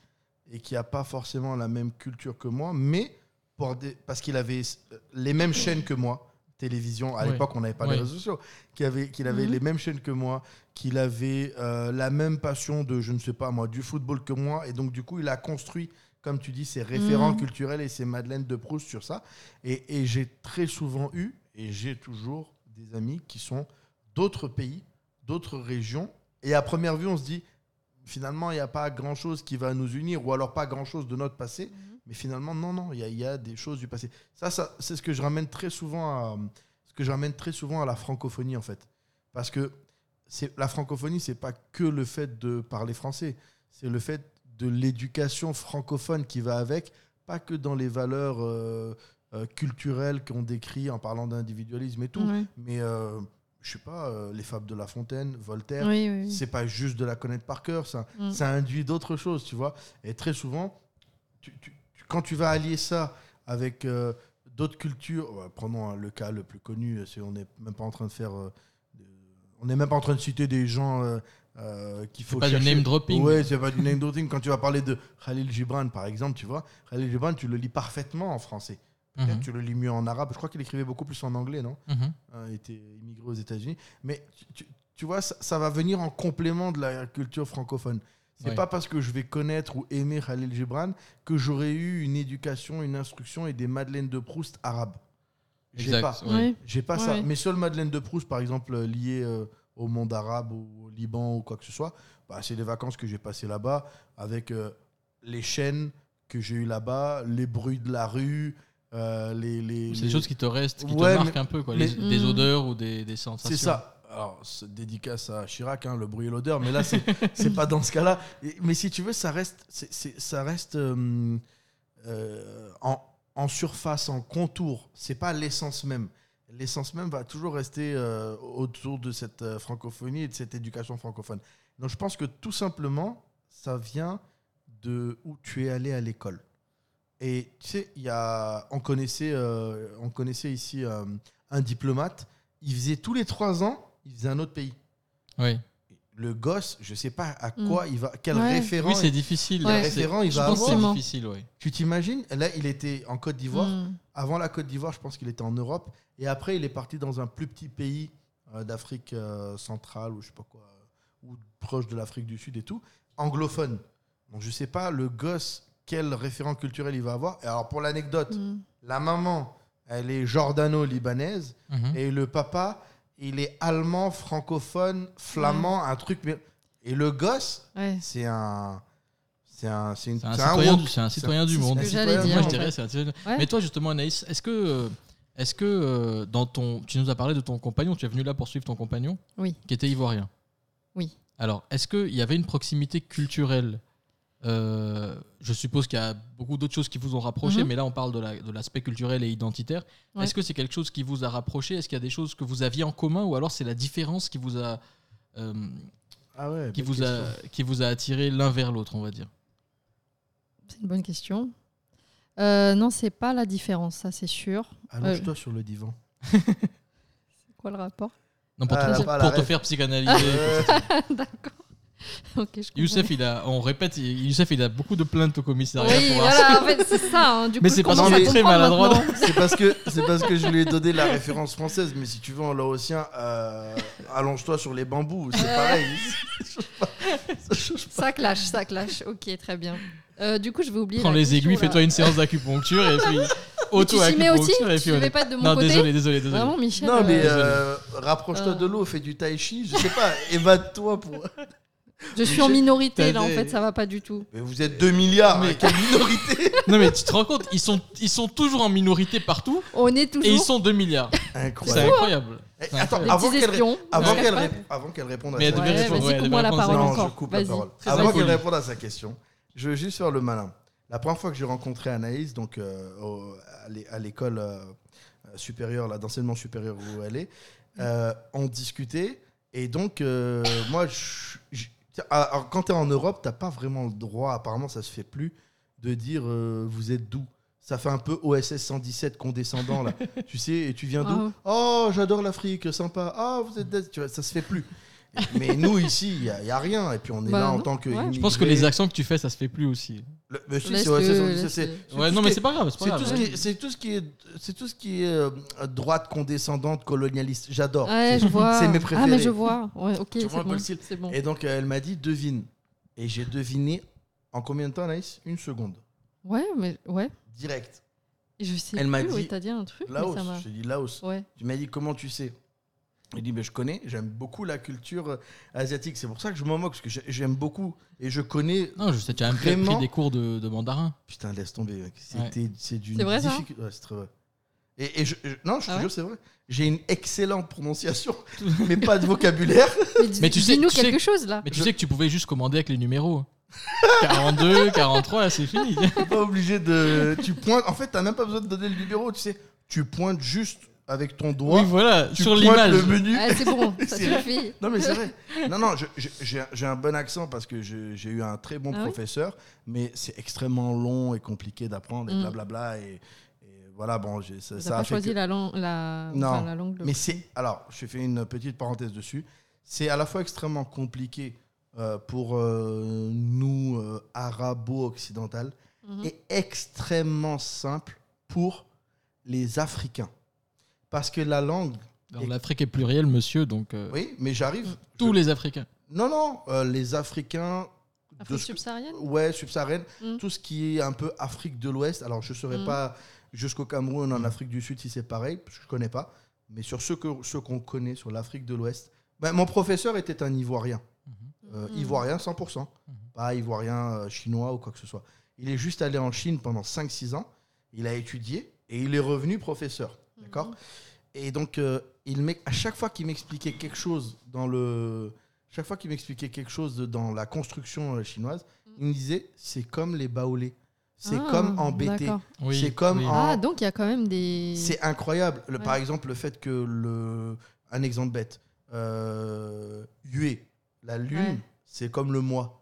et qui n'a pas forcément la même culture que moi, mais pour des, parce qu'il avait les mêmes chaînes que moi, télévision, à Ouais. l'époque, on n'avait pas Ouais. les réseaux sociaux, qu'il avait, qu'il avait Mhm. les mêmes chaînes que moi, qu'il avait euh, la même passion de, je ne sais pas moi, du football que moi, et donc, du coup, il a construit comme tu dis, ses référents Mhm. culturels et ses Madeleines de Proust sur ça. Et, et j'ai très souvent eu, et j'ai toujours des amis qui sont d'autres pays, d'autres régions. Et à première vue, on se dit, finalement, il n'y a pas grand-chose qui va nous unir, ou alors pas grand-chose de notre passé. Mais finalement, non, non, il y a, il y a des choses du passé. Ça, ça c'est ce que je ramène très souvent à, ce que je ramène très souvent à la francophonie, en fait. Parce que c'est, la francophonie, c'est pas que le fait de parler français, c'est le fait de l'éducation francophone qui va avec, pas que dans les valeurs euh, euh, culturelles qu'on décrit en parlant d'individualisme et tout, mais euh, je sais pas, euh, les fables de La Fontaine, Voltaire, Oui, oui, c'est pas juste de la connaître par cœur, ça, Mm. ça induit d'autres choses, tu vois. Et très souvent, tu- quand tu vas allier ça avec euh, d'autres cultures, ouais, prenons hein, le cas le plus connu, c'est on n'est même pas en train de faire, euh, on n'est même pas en train de citer des gens euh, euh, qu'il faut pas du name dropping. Ouais, c'est pas du name dropping. Quand tu vas parler de Khalil Gibran, par exemple, tu vois, Khalil Gibran, tu le lis parfaitement en français. Mhm. tu le lis mieux en arabe. Je crois qu'il écrivait beaucoup plus en anglais, non Mhm. Hein, Il était immigré aux États-Unis. Mais tu, tu- tu vois, ça, ça va venir en complément de la culture francophone. C'est Ouais. pas parce que je vais connaître ou aimer Khalil Gibran que j'aurais eu une éducation, une instruction et des Madeleines de Proust arabes. J'ai pas. J'ai pas ça. Mes seules Madeleines de Proust, par exemple, euh, liées euh, au monde arabe ou au Liban ou quoi que ce soit, bah, c'est des vacances que j'ai passées là-bas avec euh, les chaînes que j'ai eues là-bas, les bruits de la rue, euh, les, les, C'est les- des choses qui te restent, qui Ouais, te marquent mais- un peu, quoi. mais- les- des Mm. odeurs ou des, des sensations. C'est ça. Alors, dédicace à Chirac, hein, le bruit et l'odeur, mais là, c'est pas dans ce cas-là. Mais si tu veux, ça reste, ça reste euh, euh, en, surface, en contour. C'est pas l'essence même. L'essence même va toujours rester euh, autour de cette francophonie et de cette éducation francophone. Donc, je pense que tout simplement, ça vient de où tu es allé à l'école. Et tu sais, y a, on, connaissait, on connaissait ici un diplomate. Il faisait tous les trois ans, il faisait un autre pays. Oui. Le gosse, je sais pas à Mm. quoi il va, quel Ouais. référent. Oui, c'est il- difficile. quel Ouais. référent il Je va pense que avoir. c'est difficile, oui. Tu t'imagines Là, il était en Côte d'Ivoire. Mm. Avant la Côte d'Ivoire, je pense qu'il était en Europe. Et après, il est parti dans un plus petit pays euh, d'Afrique euh, centrale ou je sais pas quoi, euh, ou proche de l'Afrique du Sud et tout, anglophone. Donc je sais pas le gosse quel référent culturel il va avoir. Et alors pour l'anecdote, Mm. la maman, elle est jordano-libanaise Mhm. et le papa, il est allemand, francophone, flamand, un truc. mais- Et le gosse, Ouais. c'est un, c'est un, c'est une, C'est un, c'est citoyen woke. du, c'est un citoyen du c'est monde. un que j'allais citoyen du dire, Moi, en je dirais, fait. c'est un citoyen- Ouais. Mais toi, justement, Anaïs, est-ce que, euh, est-ce que euh, dans ton, tu nous as parlé de ton compagnon, tu es venu là pour suivre ton compagnon, Oui. qui était ivoirien. Oui. Alors, est-ce qu'il y avait une proximité culturelle Euh, Je suppose qu'il y a beaucoup d'autres choses qui vous ont rapproché, Mhm. mais là, on parle de la- de l'aspect culturel et identitaire. Ouais. Est-ce que c'est quelque chose qui vous a rapproché? Est-ce qu'il y a des choses que vous aviez en commun, ou alors c'est la différence qui vous a, euh, Ah ouais, qui vous a, question. qui vous a attiré l'un vers l'autre, on va dire? C'est une bonne question. Euh, non, c'est pas la différence, ça c'est sûr. Allonge-toi sur le divan. Quoi le rapport? Non, pour, Ah, te, là, pour- te faire psychanalyser. Euh, D'accord. je. Youssef, il a, on répète, Youssef, il a beaucoup de plaintes au commissariat Oui, pour voilà, en fait, c'est ça. hein. Du Mais coup, c'est je parce c'est parce que c'est parce que je lui ai donné la référence française, mais si tu veux en laotien, euh, allonge-toi sur les bambous, c'est pareil. Ça change pas. Ça change pas. Ça clash, ça clash. Ok, très bien. Euh, du coup, je vais oublier. Prends les aiguilles, fais-toi une séance d'acupuncture et puis Mais tu s'y mets aussi auto-acupuncture et puis Tu on veux est- pas être de mon Non, côté désolé, désolé, désolé. Vraiment, Michel Non, mais euh, euh, rapproche-toi Euh. de l'eau, fais du tai chi, je sais pas, évade-toi pour. Je suis en minorité, là, en fait, ça va pas du tout. Mais vous êtes 2 milliards, Mais- quelle minorité Non, mais tu te rends compte, ils sont, ils sont toujours en minorité partout On est toujours. et ils sont 2 milliards. C'est Incroyable. incroyable. Eh, C'est Attends, incroyable. Les avant qu'elle espions. avant Ouais. qu'elle ré- avant qu'elle réponde à Mais sa Ouais, question. répondre, vas-y, ouais, elle coupe-moi devait la répondre. parole Non, encore. je coupe la Vas-y. parole. Très Avant impoli. qu'elle réponde à sa question, je veux juste faire le malin. La première fois que j'ai rencontré Anaïs, donc euh, au- à l'é- à l'école euh, supérieure, là, d'enseignement supérieur où elle est, euh, on discutait. Et donc, euh, moi, je- alors, quand tu es en Europe, tu pas vraiment le droit, apparemment, ça se fait plus, de dire euh, vous êtes d'où ça fait un peu OSS 117 condescendant là. tu sais, et tu viens d'où Oh, j'adore l'Afrique, sympa. Ah, vous êtes d'Est. Tu vois, ça se fait plus. Mais nous ici, il n'y a, il y a rien. Et puis on est Bah là en tant que. ouais. Je pense que les accents que tu fais, ça se fait plus aussi. Le- mais si, c'est OSS le- 117, laisse c'est- le- c'est Ouais, tout non, ce mais qui c'est est- pas grave, c'est tout, ce qui est- c'est tout ce qui est, c'est tout ce qui est euh, droite condescendante, colonialiste. J'adore. Ouais, C'est- je mes Ah, préférés. mais je vois. Ouais, ok, Tu c'est vois un peu bon. le style. C'est bon. Et donc euh, elle m'a dit devine. Et j'ai deviné en combien de temps, Anaïs? Une seconde. Ouais, mais ouais. Direct. Je sais Elle m'a dit dit un truc, mais Laos. ça m'a. J'ai dit Laos. Ouais. Tu m'as dit comment tu sais? Il dit mais je connais, j'aime beaucoup la culture euh, asiatique. C'est pour ça que je m'en moque parce que j'ai- j'aime beaucoup et je connais. Non, je sais, tu as même pris Vraiment des cours de, de mandarin. Putain, laisse tomber. mec. C'était, c'est d'une C'est vrai, ça difficulté. Ouais, c'est très vrai. Et, et je, je- non, je te Ah ouais jure, c'est vrai. J'ai une excellente prononciation, mais pas de vocabulaire. Mais, dis- Mais tu sais- dis-nous tu sais- quelque chose là. Mais tu sais que tu pouvais juste commander avec les numéros. 42, 43, c'est fini. T'es pas obligé de. Tu pointes. En fait, t'as même pas besoin de donner le numéro. Tu sais, tu pointes juste avec ton doigt. Oui, voilà, tu sur l'image. le menu. Ah, c'est bon, ça suffit. Non, mais c'est vrai. Non, non, j'ai un bon accent parce que j'ai eu un très bon Ah oui professeur, mais c'est extrêmement long et compliqué d'apprendre et Mm. blablabla. Et, et voilà, bon, j'ai- ça, ça pas a fait choisi que- la, langue, la... Non, enfin, la langue. Mais c'est. Alors, je fais une petite parenthèse dessus. C'est à la fois extrêmement compliqué euh, pour euh, nous, euh, arabo-occidentales, Mhm. et extrêmement simple pour les Africains. Parce que la langue. L'Afrique est plurielle, monsieur, donc euh, Oui, mais j'arrive. tous les Africains. Non, non, euh, les Africains Afrique ce que- subsaharienne Ouais, subsaharienne. Mm. Tout ce qui est un peu Afrique de l'Ouest. Alors, je ne saurais Mm. pas jusqu'au Cameroun, en Afrique du Sud, si c'est pareil, parce que je ne connais pas. Mais sur ceux qu'on connaît sur l'Afrique de l'Ouest, ben, mon professeur était un Ivoirien. Euh, Mhm. Ivoirien 100%. Pas Ivoirien euh, chinois ou quoi que ce soit. Il est juste allé en Chine pendant 5-6 ans. Il a étudié et il est revenu professeur. D'accord Et donc, euh, il à chaque fois qu'il m'expliquait quelque chose dans le. Chaque fois qu'il m'expliquait quelque chose de- dans la construction euh, chinoise, il me disait c'est comme les baoulés. C'est Ah, comme en BT. Oui, c'est comme oui. en. Ah, donc il y a quand même des. C'est incroyable. Le- Ouais. Par exemple, le fait que le. Un exemple bête. Euh, Yue, la lune, Ouais. c'est comme le mois.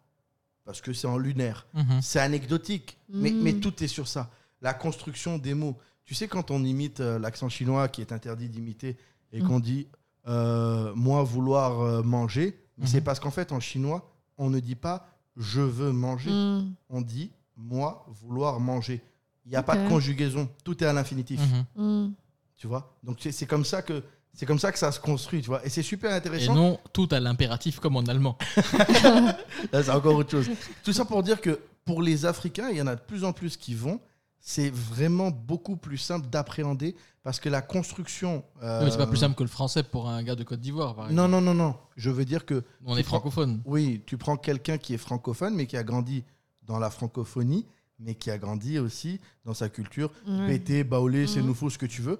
Parce que c'est en lunaire. Mhm. C'est anecdotique. Mais, Mm. mais tout est sur ça. La construction des mots. Tu sais, quand on imite euh, l'accent chinois qui est interdit d'imiter et Mm. qu'on dit euh, moi vouloir euh, manger, mais c'est parce qu'en fait, en chinois, on ne dit pas je veux manger. Mm. On dit moi vouloir manger. Il n'y a pas de conjugaison. Tout est à l'infinitif. Mhm. Mm. Tu vois? Donc c'est comme ça que c'est comme ça que ça se construit, tu vois. Et c'est super Et intéressant. non tout à l'impératif comme en allemand. C'est encore autre chose. Tout ça pour dire que pour les Africains, il y en a de plus en plus qui vont. C'est vraiment beaucoup plus simple d'appréhender parce que la construction. euh, Non, mais c'est pas plus simple que le français pour un gars de Côte d'Ivoire, par exemple. Non, non, non, non. Je veux dire que. On est prends- francophone. Oui, tu prends quelqu'un qui est francophone, mais qui a grandi dans la francophonie, mais qui a grandi aussi dans sa culture. Ouais. Bété, baoulé, c'est nous ce que tu veux.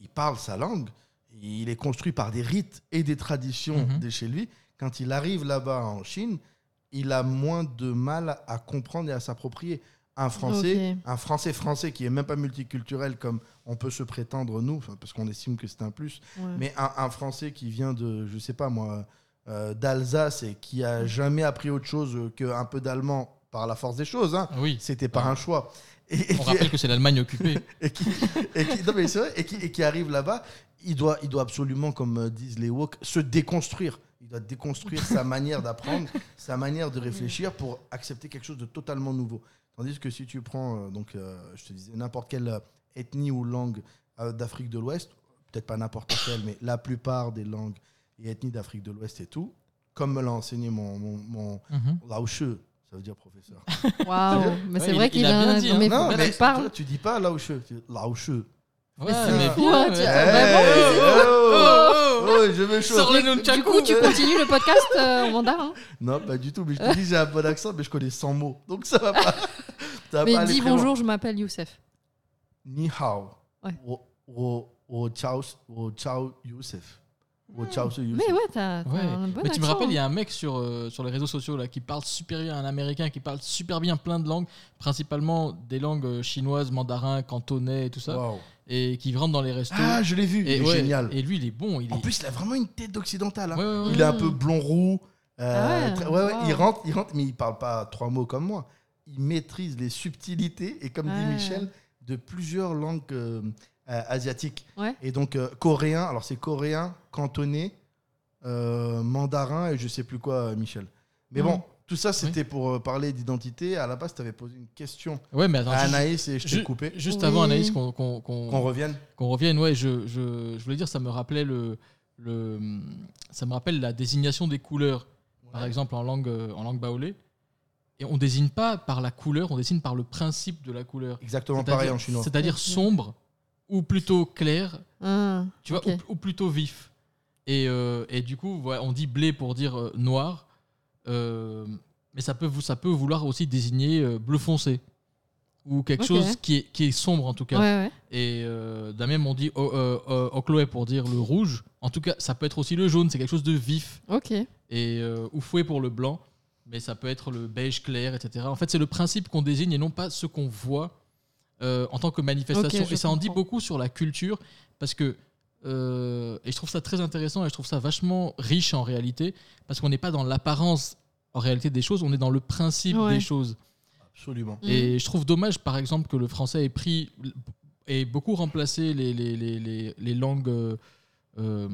Il parle sa langue. Il est construit par des rites et des traditions Mhm. de chez lui. Quand il arrive là-bas en Chine, il a moins de mal à comprendre et à s'approprier. Un Français, un Français français qui est même pas multiculturel comme on peut se prétendre nous, parce qu'on estime que c'est un plus. Ouais. Mais un, un Français qui vient de, je sais pas moi, euh, d'Alsace et qui a jamais appris autre chose qu'un peu d'allemand par la force des choses, hein. Oui. C'était par un choix. Et, et On qui- rappelle que c'est l'Allemagne occupée. et qui, et qui- non, mais c'est vrai, et qui, et qui arrive là-bas, il doit, il doit absolument, comme euh, disent les woke, se déconstruire. Il doit déconstruire sa manière d'apprendre, sa manière de réfléchir pour accepter quelque chose de totalement nouveau. Tandis que si tu prends, euh, donc, euh, je te disais, n'importe quelle euh, ethnie ou langue euh, d'Afrique de l'Ouest, peut-être pas n'importe laquelle, mais la plupart des langues et ethnies d'Afrique de l'Ouest et tout, comme me l'a enseigné mon, mon, mon Mhm. Ça veut dire professeur. Waouh, mais c'est Ouais, vrai il- qu'il il a a bien dit, hein. mais Non, mais parle. tu, tu dis pas Laoche, tu dis Laoche. Ouais, c'est mais fou, hein, ouais. tu- Eh, oh, oh, oh, je. Sors le Du coup, tu continues le podcast euh, en mandarin Non, pas du tout. Mais je te dis, j'ai un bon accent, mais je connais 100 mots. Donc ça va pas. Mais dis bonjour, je m'appelle Youssef. Ni hao. Ouais. Wo- wo- wo chao- wo chao Youssef. Mais ouais, t'as t'as Ouais. un bon Mais tu me rappelles, il y hein. a un mec sur, euh, sur les réseaux sociaux là, qui parle super bien, un américain qui parle super bien plein de langues, principalement des langues euh, chinoises, mandarin, cantonais et tout ça, Waouh. et qui rentre dans les restos. Ah, je l'ai vu. et, il est ouais, génial. Et lui, il est bon. Il est... En plus, il a vraiment une tête d'occidental. hein. Ouais, ouais, ouais. Il est un peu blond roux. euh, Ah ouais, très- ouais, ouais, Il wow. rentre, il rentre, mais il parle pas trois mots comme moi. Il maîtrise les subtilités et comme dit Ouais. Michel, de plusieurs langues euh, euh, asiatiques. Ouais. Et donc euh, coréen, alors c'est coréen, cantonais, euh, mandarin et je sais plus quoi, Michel. Mais Mhm. bon, tout ça c'était pour parler d'identité. À la base, tu avais posé une question Ouais, mais attends, à Anaïs et je t'ai ju- coupé. Juste Oui. avant, Anaïs, qu'on qu'on- qu'on- Qu'on revienne. qu'on revienne, ouais, je, je, je voulais dire, ça me rappelait le, le, ça me rappelle la désignation des couleurs. Par exemple, en langue, en langue baoulé. Et on désigne pas par la couleur, on désigne par le principe de la couleur. Exactement pareil en chinois. C'est-à-dire sombre ou plutôt clair, Ah, tu vois, ou, ou plutôt vif. Et, euh, et du coup, voilà, on dit blé pour dire euh, noir, euh, mais ça peut, ça peut vouloir aussi désigner euh, bleu foncé ou quelque chose qui est, qui est sombre en tout cas. Ouais, ouais. Et euh, d'un même, on dit o- euh, euh, ochloé pour dire le rouge. En tout cas, ça peut être aussi le jaune, c'est quelque chose de vif. Ok. Et euh, ou fouet pour le blanc, mais ça peut être le beige clair, etc. En fait, c'est le principe qu'on désigne et non pas ce qu'on voit euh, en tant que manifestation. Et ça en dit beaucoup sur la culture parce que. euh, et je trouve ça très intéressant et je trouve ça vachement riche en réalité parce qu'on n'est pas dans l'apparence en réalité des choses, on est dans le principe Ouais. des choses. Absolument. Et je trouve dommage, par exemple, que le français ait pris ait beaucoup remplacé les, les, les, les, les langues euh,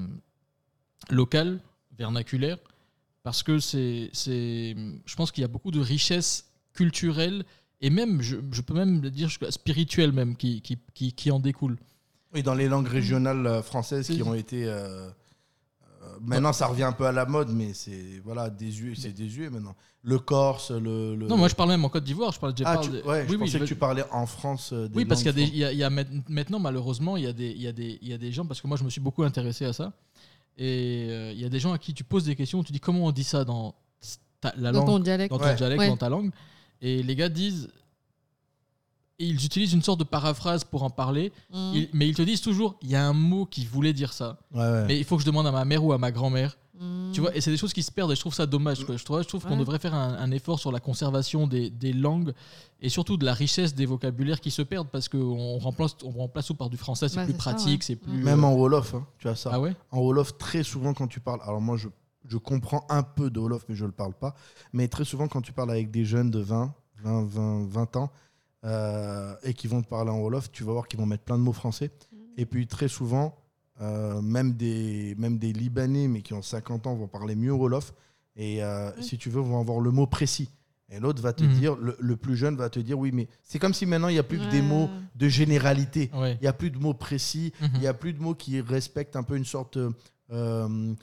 locales, vernaculaires, parce que c'est, c'est, je pense qu'il y a beaucoup de richesses culturelles et même, je, je peux même le dire spirituelles même, qui, qui, qui, qui en découlent. Oui, dans les langues régionales euh, françaises qui ont été euh, maintenant, ça revient un peu à la mode, mais c'est voilà, désuet, c'est désuet maintenant. Le corse, le, le- Non, moi je parle même en Côte d'Ivoire. Je parle, je Ah, parle tu- de- ouais, je oui, pensais que tu parlais en France. euh, des Oui, parce qu'il y y a, y a ma- maintenant malheureusement il y a des, il y a des, il y a des gens parce que moi je me suis beaucoup intéressé à ça et euh, il y a des gens à qui tu poses des questions, tu dis comment on dit ça dans ta- la Dans langue, ton dialecte. dans ton Ouais. dialecte, Ouais. dans ta langue, et les gars disent et ils utilisent une sorte de paraphrase pour en parler, ils- mais ils te disent toujours il y a un mot qui voulait dire ça, Ouais, ouais. mais il faut que je demande à ma mère ou à ma grand-mère. Mhm. Tu vois, et c'est des choses qui se perdent et je trouve ça dommage. quoi. Je trouve, je trouve qu'on devrait faire un, un effort sur la conservation des, des langues et surtout de la richesse des vocabulaires qui se perdent parce qu'on remplace, on remplace tout par du français, c'est Bah, plus c'est ça, pratique, ouais. c'est plus. Même euh, en Wolof, hein, tu as ça. Ah ouais En Wolof, très souvent quand tu parles, alors moi je, je comprends un peu de Wolof, mais je ne le parle pas, mais très souvent quand tu parles avec des jeunes de 20, 20, 20, 20 ans euh, et qui vont te parler en Wolof, tu vas voir qu'ils vont mettre plein de mots français. Et puis très souvent, euh, même, des, même des Libanais, mais qui ont 50 ans, vont parler mieux Wolof. Et euh, si tu veux, vont avoir le mot précis. Et l'autre va te Mhm. dire, le, le plus jeune va te dire, oui, mais c'est comme si maintenant il n'y a plus que des mots de généralité. Ouais. Il n'y a plus de mots précis, Mhm. il n'y a plus de mots qui respectent un peu une sorte. euh,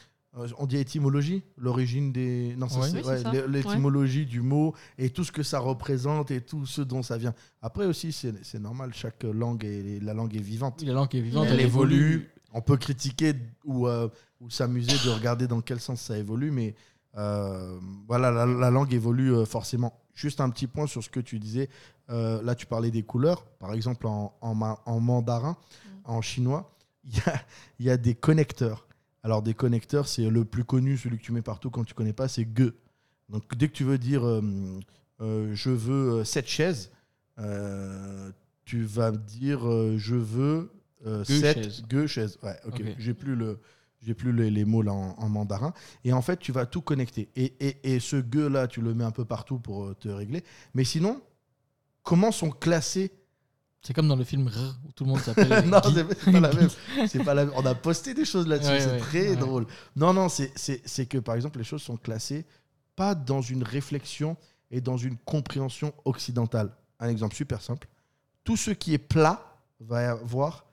on dit étymologie, l'origine des. Non, c'est- Oui, ouais, l'étymologie du mot et tout ce que ça représente et tout ce dont ça vient. Après aussi, c'est c'est normal, chaque langue est, la langue est vivante. La langue est vivante, elle, elle évolue. On peut critiquer ou, euh, ou s'amuser de regarder dans quel sens ça évolue, mais euh, voilà, la, la langue évolue euh, forcément. Juste un petit point sur ce que tu disais. Euh, là, tu parlais des couleurs. Par exemple, en, en, ma- en mandarin, en chinois, il y a, il y a des connecteurs. Alors, des connecteurs, c'est le plus connu, celui que tu mets partout quand tu connais pas, c'est ge. Donc, dès que tu veux dire je veux cette chaise, tu vas dire je veux euh, Ge cette chaise. ge chaise. Ouais, ok. J'ai plus le. J'ai plus les, les mots là en, en mandarin. Et en fait, tu vas tout connecter. Et, et, et ce ge là, tu le mets un peu partout pour euh, te régler. Mais sinon, comment sont classés C'est comme dans le film R, où tout le monde s'appelle. non, c'est pas la même. C'est pas la même. On a posté des choses là-dessus, Ouais, c'est ouais, très ouais. drôle. Non, non, c'est que par exemple, les choses sont classées pas dans une réflexion et dans une compréhension occidentale. Un exemple super simple. Tout ce qui est plat va avoir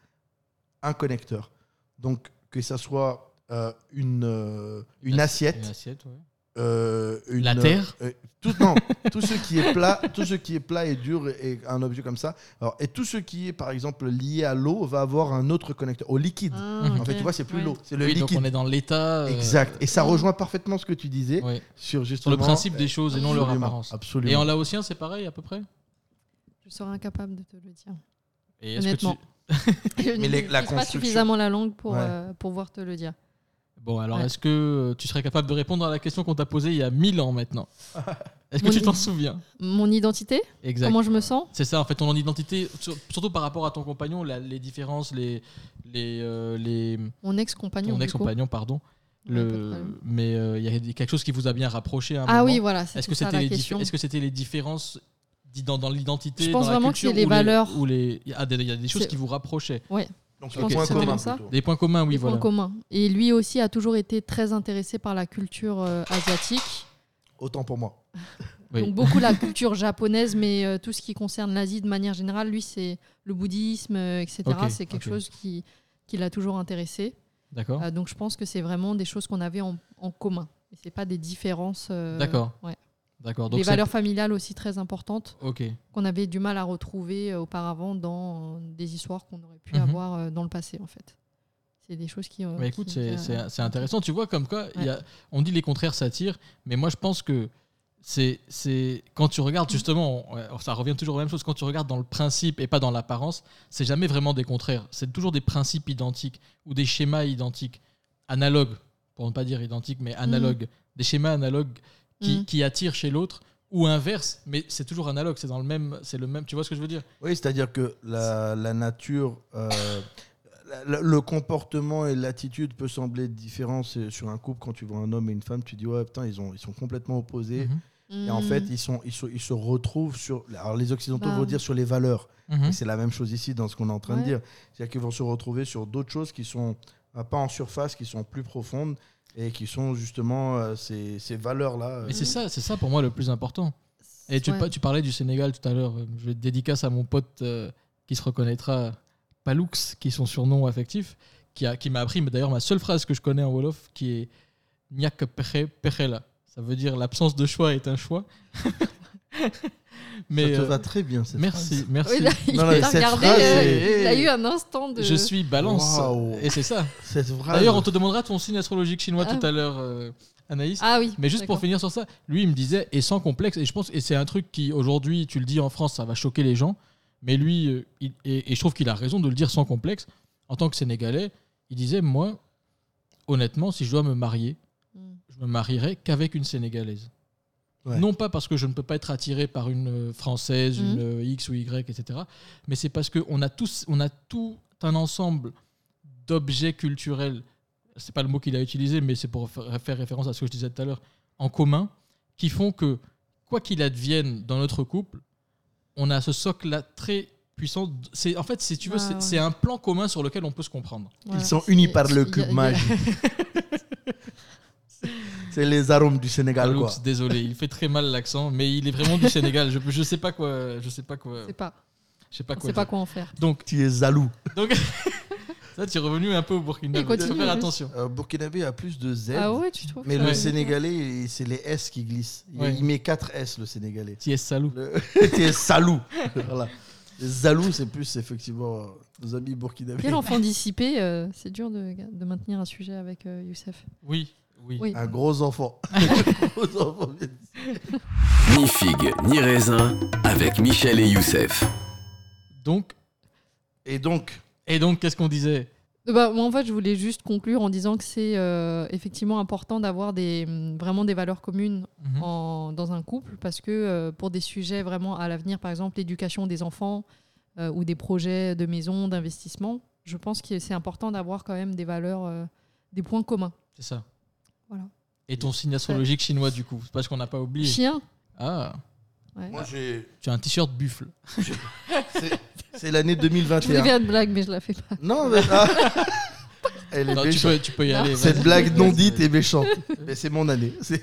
un connecteur. Donc, que ça soit euh, une, euh, une assiette, Une assiette, ouais. euh, une, La terre euh, tout, non, tout ce qui est plat, tout ce qui est plat et dur et un objet comme ça. Alors, et tout ce qui est par exemple lié à l'eau va avoir un autre connecteur au liquide. Ah, En fait, tu vois, c'est plus l'eau, c'est le Oui, donc liquide. on est dans l'état. euh, Exact. Et ça rejoint parfaitement ce que tu disais ouais. sur Sur justement le principe des choses et non leur apparence. Absolument. Et en laotien, c'est pareil à peu près? Je serais incapable de te le dire. Et est-ce que tu- Honnêtement. Je Mais ne les- la maîtrise pas construction- suffisamment la langue pour, Ouais. euh, pour pouvoir te le dire. Bon, alors Ouais. est-ce que euh, tu serais capable de répondre à la question qu'on t'a posée il y a 1000 ans maintenant? Est-ce que Mon tu t'en souviens? Mon identité? Exact. Comment je me sens? C'est ça, en fait, ton identité, sur- surtout par rapport à ton compagnon, la- les différences, les. les, euh, les Mon ex-compagnon. coup. ex-compagnon, pardon. Le, mais euh, il y a quelque chose qui vous a bien rapproché à un Ah moment? oui, voilà, Est-ce que ça c'était la les, dif- question. est-ce que c'était les différences di- dans, dans l'identité Je pense dans la vraiment que c'est culture, les ou valeurs. ou les... Il y a des, il y a des choses qui vous rapprochaient. Ouais. Donc, Je le pense point que c'est commun vraiment ça. Des points communs, oui, Des voilà. points communs. Et lui aussi a toujours été très intéressé par la culture euh, asiatique. Autant pour moi. Oui. Donc beaucoup la culture japonaise, mais euh, tout ce qui concerne l'Asie de manière générale, lui, c'est le bouddhisme, euh, etc. C'est quelque chose qui, qui l'a toujours intéressé. D'accord. Euh, donc je pense que c'est vraiment des choses qu'on avait en, en commun. Et c'est pas des différences. euh, D'accord. ouais. D'accord. C'est- valeurs familiales aussi très importantes qu'on avait du mal à retrouver euh, auparavant dans euh, des histoires qu'on aurait pu Mhm. avoir euh, dans le passé en fait. C'est des choses qui. écoute, c'est- intéressant. Tu vois, comme quoi, y a, on dit les contraires s'attirent, mais moi je pense que c'est quand tu regardes Mm. justement, ça revient toujours à la même chose, quand tu regardes dans le principe et pas dans l'apparence, c'est jamais vraiment des contraires. C'est toujours des principes identiques ou des schémas identiques, analogues, pour ne pas dire identiques, mais analogues. Des schémas analogues qui, Mm. qui attirent chez l'autre ou inverse, mais c'est toujours analogue, c'est dans le même, c'est le même. Tu vois ce que je veux dire? Oui, c'est-à-dire que la, la nature, euh, la- le comportement et l'attitude peut sembler différents C'est- sur un couple. Quand tu vois un homme et une femme, tu dis ouais putain ils ont ils sont complètement opposés. Mhm. Et en fait ils sont ils, se- ils se retrouvent sur. Alors les occidentaux Bah, vont dire sur les valeurs. Et c'est la même chose ici dans ce qu'on est en train de dire. C'est-à-dire qu'ils vont se retrouver sur d'autres choses qui sont pas en surface, qui sont plus profondes et qui sont justement euh, ces, ces valeurs-là. Mais c'est ça, c'est ça pour moi le plus important. Et tu, Ouais. tu parlais du Sénégal tout à l'heure. euh, Je vais dédicace à mon pote euh, qui se reconnaîtra, Paloux, qui est son surnom affectif, qui a qui m'a appris mais d'ailleurs ma seule phrase que je connais en wolof qui est Nyak peche pechela. Ça veut dire l'absence de choix est un choix. Ça te euh, va très bien, cette merci, phrase. merci. Oui, là, il Non, a cette regardé, phrase euh, est- il a eu un instant de. Je suis balance. Et c'est ça. D'ailleurs, on te demandera ton signe astrologique chinois Ah. tout à l'heure, euh, Anaïs. Ah oui. Mais juste pour finir sur ça, lui, il me disait, et sans complexe, et je pense, et c'est un truc qui, aujourd'hui, tu le dis en France, ça va choquer les gens, mais lui, euh, il- et, et je trouve qu'il a raison de le dire sans complexe, en tant que Sénégalais, il disait, moi, honnêtement, si je dois me marier, Mm. je me marierai qu'avec une Sénégalaise. Ouais. Non pas parce que je ne peux pas être attiré par une euh, Française, Mhm. une euh, X ou Y, etc. Mais c'est parce qu'on a, tous, on a tout un ensemble d'objets culturels, c'est pas le mot qu'il a utilisé, mais c'est pour faire référence à ce que je disais tout à l'heure, en commun, qui font que, quoi qu'il advienne dans notre couple, on a ce socle-là très puissant. C'est, en fait, si tu veux, Ouais, c'est, ouais. un plan commun sur lequel on peut se comprendre. Ils sont unis par le cube magique. C'est les arômes du Sénégal, quoi. désolé, il fait très mal l'accent, mais il est vraiment du Sénégal. Je, je sais pas quoi, je sais pas quoi, C'est pas. je sais pas quoi. sait pas dire. quoi en faire. Donc, Tu es zalou. donc, ça, tu es revenu un peu au Burkina. Et Il faut faire attention. Euh, Burkinabé a plus de Z. Ah ouais, tu trouves Mais Ouais. le Sénégalais, c'est les S qui glissent. Il, Ouais. il met 4 S, le Sénégalais. Tu es salou. Le... tu es salou. voilà. Zalou, c'est plus effectivement nos amis burkinabés. Quel enfant dissipé, euh, c'est dur de, de maintenir un sujet avec euh, Youssef. Oui, oui. Oui. Un gros enfant. Un gros enfant. Ni figue, ni raisin, avec Michel et Youssef. Donc, Et donc, et donc, qu'est-ce qu'on disait? Euh, Bah, moi, en fait, je voulais juste conclure en disant que c'est euh, effectivement important d'avoir des, vraiment des valeurs communes Mhm. en- dans un couple parce que euh, pour des sujets vraiment à l'avenir, par exemple l'éducation des enfants euh, ou des projets de maison, d'investissement, je pense que c'est important d'avoir quand même des valeurs, euh, des points communs. C'est ça. Et ton signe astrologique chinois, du coup, c'est parce qu'on n'a pas oublié. Chien Ah, ouais. moi, j'ai. tu as un t-shirt buffle. c'est- C'est l'année Je voulais 2021. faire une blague, mais je la fais pas. Non, mais. ah. Elle est Non, tu, méchante. peux, tu peux y aller. Cette vas-y. blague non dite est méchante. Mais c'est mon année. C'est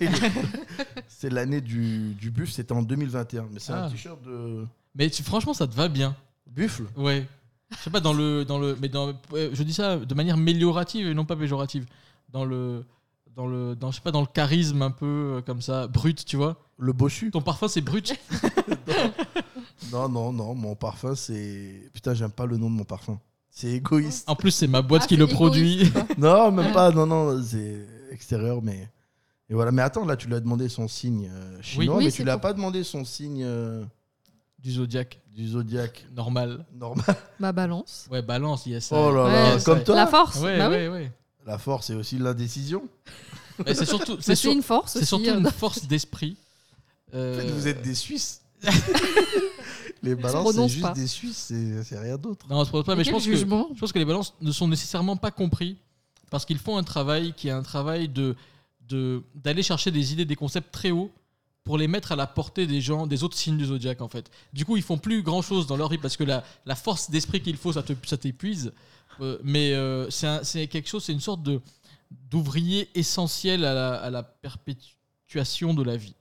c'est l'année du, du buffle, c'était en 2021. Mais c'est Ah. un t-shirt de Mais tu- franchement, ça te va bien. buffle. Ouais. Je sais pas, dans le. Dans le mais dans, ouais, je dis ça de manière améliorative et non pas péjorative. Dans le. Dans le. Dans, je sais pas, dans le charisme un peu euh, comme ça, brut, tu vois. Le bossu. Ton parfum, c'est brut. Non, non, non, mon parfum, c'est. Putain, j'aime pas le nom de mon parfum. C'est égoïste. En plus, c'est ma boîte Ah, qui c'est le égoïste, produit. quoi. Non, même pas, non, non, c'est extérieur, mais. Et voilà, mais attends, là, tu lui as demandé son signe euh, chinois, Oui, mais c'est tu lui as pour- pas demandé son signe euh, Du zodiaque. du zodiaque Normal. normal. Ma balance. Ouais, balance, il y a ça. Oh là Ouais, là, ça- comme toi. La force. Ouais, bah oui. ouais, ouais. La force, c'est aussi l'indécision. Mais c'est surtout. C'est C'est sur- une force c'est aussi. surtout euh, une force d'esprit. En Euh, fait, vous êtes des Suisses. Les balances, c'est prononce juste pas. des Suisses, c'est c'est rien d'autre. Non, c'est pas, mais je quel pense, que, jugement je pense que les balances ne sont nécessairement pas compris parce qu'ils font un travail qui est un travail de de- d'aller chercher des idées, des concepts très hauts pour les mettre à la portée des gens, des autres signes du zodiaque en fait. Du coup, ils font plus grand chose dans leur vie parce que la, la force d'esprit qu'il faut, ça te- ça t'épuise. Euh, mais euh, c'est quelque chose, c'est une sorte de d'ouvrier essentiel à la, à la perpétuation de la vie.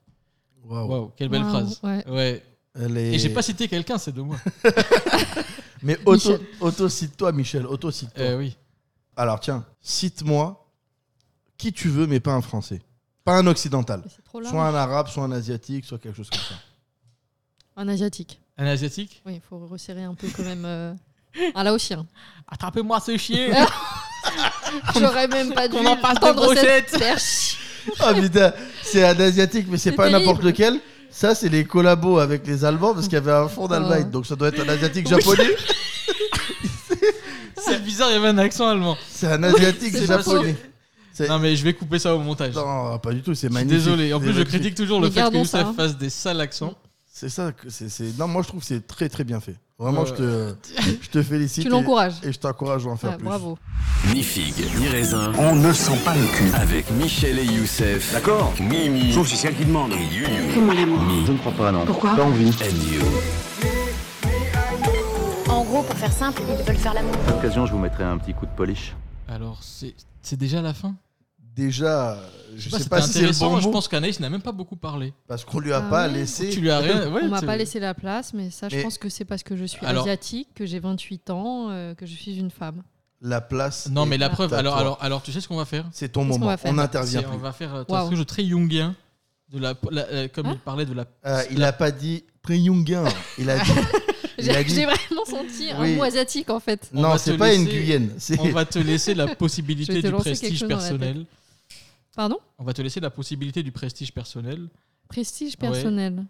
Waouh. Quelle belle phrase. ouais. Ouais. Elle est- Et j'ai pas cité quelqu'un, c'est de moi. Mais Michel. auto-cite-toi, Michel, auto-cite-toi. Euh, oui. Alors, tiens, cite-moi qui tu veux, mais pas un français. Pas un occidental. C'est trop large. Soit un arabe, soit un asiatique, soit quelque chose comme ça. Un asiatique. Un asiatique? Oui, il faut resserrer un peu quand même. euh, Un laotien. Attrapez-moi ce chien J'aurais même pas dû Qu'on en fasse des tendre cette brochettes. perche. Ah putain, c'est un asiatique, mais c'est C'est pas terrible. n'importe lequel. Ça, c'est les collabos avec les Allemands parce qu'il y avait un fond d'Allemagne. Oh. Donc ça doit être un asiatique japonais. C'est bizarre, il y avait un accent allemand. C'est un asiatique C'est pas japonais. C'est- Non mais je vais couper ça au montage. Non, pas du tout, c'est Je suis magnifique. désolé. En C'est plus, je magnifique. critique toujours le Mais fait que gardons Youssef ça, hein. fasse des sales accents. C'est ça que c'est. Non, moi je trouve que c'est très très bien fait. Vraiment, je, te, je te félicite. Tu et- l'encourages. Et je t'encourage à en faire Ouais, plus. bravo. Ni figue, ni raisin, On ne sent pas le cul. avec Michel et Youssef. D'accord Mimi Sauf si c'est elle qui demande. et You Je ne crois pas, non. Pourquoi Pas envie. and You. En gros, pour faire simple, ils veulent faire l'amour. À l'occasion, je vous mettrai un petit coup de polish. Alors, c'est c'est déjà la fin? Déjà, je Je sais sais pas, si c'est le bon je pense qu'Anaïs n'a même pas beaucoup parlé. Parce qu'on lui a Ah pas ouais laissé. Tu lui as rien. ouais, On m'a pas laissé la place, mais ça, je Mais- pense que c'est parce que je suis Alors- asiatique, que j'ai 28 ans, euh, que je suis une femme. la place. Non, est mais la preuve, à alors, toi. alors, alors, tu sais ce qu'on va faire? C'est ton moment. On n'intervient C'est- plus. On va faire euh, Waouh. de très jungien. De la, la- euh, comme Hein? il parlait de la. Euh, il la- a pas dit très jungien. Il a dit. il a J'ai dit- j'ai vraiment senti un mot asiatique en fait. on Non, va c'est te pas une laisser- Guyenne, c'est- On va te laisser la Je possibilité vais te du lancer quelque prestige chose dans la tête. personnel. Pardon On va te laisser la possibilité du prestige personnel. Prestige Ouais. personnel.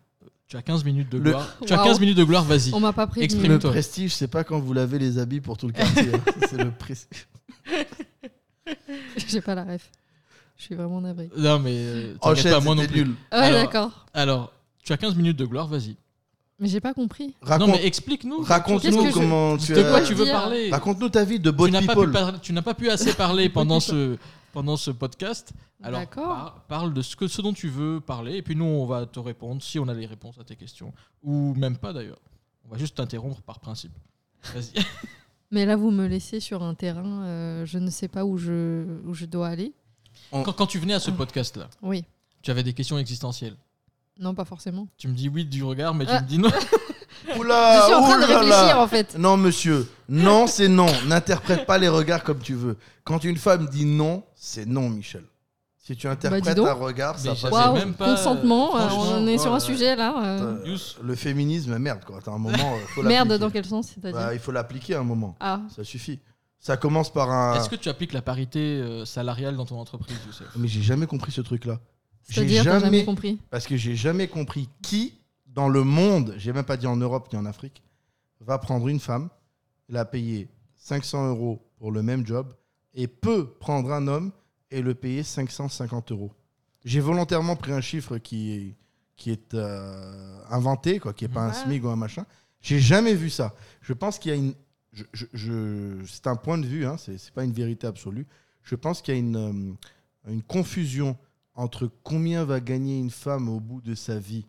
Tu as 15 minutes de Le- gloire. Tu as Waouh. 15 minutes de gloire, vas-y. On m'a pas prévenu. Le Exprime-toi. prestige, c'est pas quand vous lavez les habits pour tout le quartier. hein. c'est le prestige. J'ai pas la ref. Je suis vraiment navré. Non, mais euh, Enchaîne, pas, moi non plus. nul. Ouais, Alors- d'accord. Alors, tu as 15 minutes de gloire, vas-y. Mais j'ai pas compris. Raconte- Non, mais explique-nous. Raconte-nous je- comment De tu quoi as- tu veux parler Raconte-nous ta vie de pas, pu par- tu n'as pas pu assez parler pendant ce, pendant ce podcast. Alors, par- parle de ce, que, ce dont tu veux parler, et puis nous, on va te répondre si on a les réponses à tes questions. Ou même pas d'ailleurs. On va juste t'interrompre par principe. Vas-y. Mais là, vous me laissez sur un terrain, euh, je ne sais pas où je, où je dois aller. On- Quand, quand tu venais à ce podcast-là, Oui. tu avais des questions existentielles. Non, pas forcément. Tu me dis oui du regard, mais tu Ah. me dis non. Oula, je suis en train de oulala. réfléchir en fait. Non, monsieur. Non, c'est non. N'interprète pas les regards comme tu veux. Quand une femme dit non, c'est non, Michel. Si tu interprètes Bah, donc. un regard, ça Mais passe. j'avais Waouh, même pas- consentement, euh, on est sur un ouais. sujet là. euh. Euh, Yous. le féminisme, merde, quoi. T'as un moment, euh, faut Merde, l'appliquer. dans quel sens c'est-à-dire Bah, il faut l'appliquer à un moment. Ah, Ça suffit. Ça commence par un. Est-ce que tu appliques la parité euh, salariale dans ton entreprise, Youssef? Mais j'ai jamais compris ce truc-là. J'ai c'est-à-dire, t'as jamais compris? Parce que j'ai jamais compris qui, dans le monde, j'ai même pas dit en Europe ni en Afrique, va prendre une femme, la payer 500 euros pour le même job et peut prendre un homme et le payer 550 euros. J'ai volontairement pris un chiffre qui est, qui est euh, inventé, quoi, qui n'est pas un. SMIC ou un machin. J'ai jamais vu ça. Je pense qu'il y a une. je- je- je- c'est un point de vue, hein, c'est c'est pas une vérité absolue. Je pense qu'il y a une, euh, une confusion entre combien va gagner une femme au bout de sa vie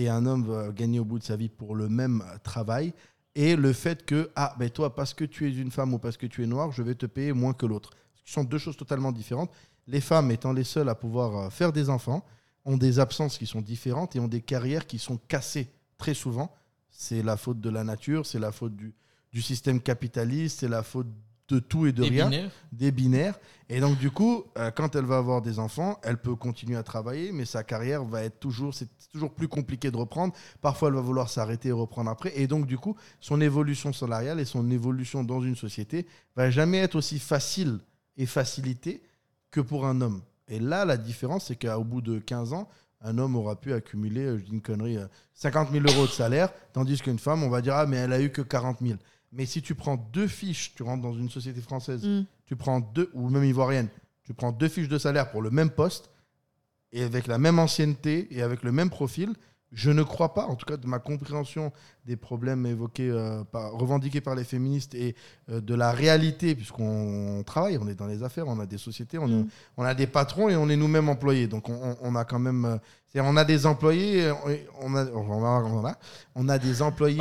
et un homme va gagner au bout de sa vie pour le même travail et le fait que, ah, ben toi, parce que tu es une femme ou parce que tu es noire, je vais te payer moins que l'autre. Ce sont deux choses totalement différentes. Les femmes, étant les seules à pouvoir euh, faire des enfants, ont des absences qui sont différentes et ont des carrières qui sont cassées très souvent. C'est la faute de la nature, c'est la faute du, du système capitaliste, c'est la faute de tout et de Des rien binaires des binaires. Et donc, du coup, euh, quand elle va avoir des enfants, elle peut continuer à travailler, mais sa carrière va être toujours, c'est toujours plus compliqué de reprendre. Parfois, elle va vouloir s'arrêter et reprendre après. Et donc, du coup, son évolution salariale et son évolution dans une société va jamais être aussi facile et facilitée que pour un homme. Et là, la différence, c'est qu'au bout de 15 ans, un homme aura pu accumuler, euh, je dis une connerie, euh, 50 000 euros de salaire, tandis qu'une femme, on va dire, ah, mais elle a eu que 40 000. Mais si tu prends deux fiches, tu rentres dans une société française, Mm. tu prends deux, ou même ivoirienne, tu prends deux fiches de salaire pour le même poste, et avec la même ancienneté et avec le même profil, je ne crois pas, en tout cas de ma compréhension des problèmes évoqués, euh, par- revendiqués par les féministes et euh, de la réalité, puisqu'on travaille, on est dans les affaires, on a des sociétés, on, Mm. on a des patrons et on est nous-mêmes employés. Donc on, on- on a quand même, euh, c'est-à-dire on a des employés, on a, on a, on a- on a des employés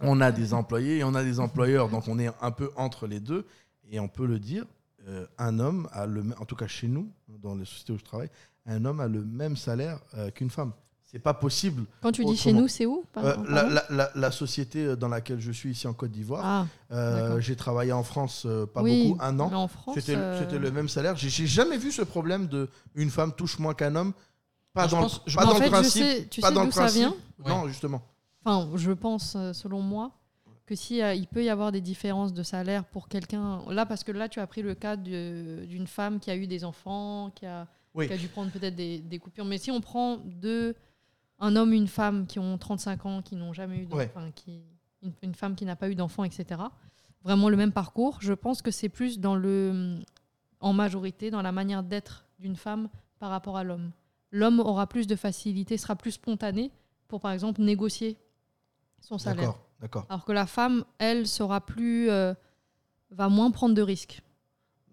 on a des employés et on a des employeurs, donc on est un peu entre les deux. Et on peut le dire, euh, un homme a le, en tout cas chez nous, dans les sociétés où je travaille, un homme a le même salaire euh, qu'une femme. C'est pas possible. Quand tu dis chez nous, c'est où par- Euh, la, la- la- la société dans laquelle je suis ici en Côte d'Ivoire. Ah, Euh, j'ai travaillé en France euh, pas Oui, beaucoup, un an. C'était le- euh, même salaire. J'ai- jamais vu ce problème de une femme touche moins qu'un homme. Pas dans, le, principe. pas sais dans le d'où ça principe. vient Non, justement. Enfin, je pense, euh, selon moi, que si euh, il peut y avoir des différences de salaire pour quelqu'un, là parce que là tu as pris le cas d'une femme qui a eu des enfants, qui a, Oui. qui a dû prendre peut-être des, des coupures. Mais si on prend deux, un homme, une femme qui ont 35 ans, qui n'ont jamais eu d'enfants, Ouais. enfin, qui, une, une femme qui n'a pas eu d'enfants, etc. Vraiment le même parcours. Je pense que c'est plus dans le, en majorité, dans la manière d'être d'une femme par rapport à l'homme. L'homme aura plus de facilité, sera plus spontané pour par exemple négocier son salaire. D'accord, d'accord. Alors que la femme, elle, sera plus. euh, va moins prendre de risques.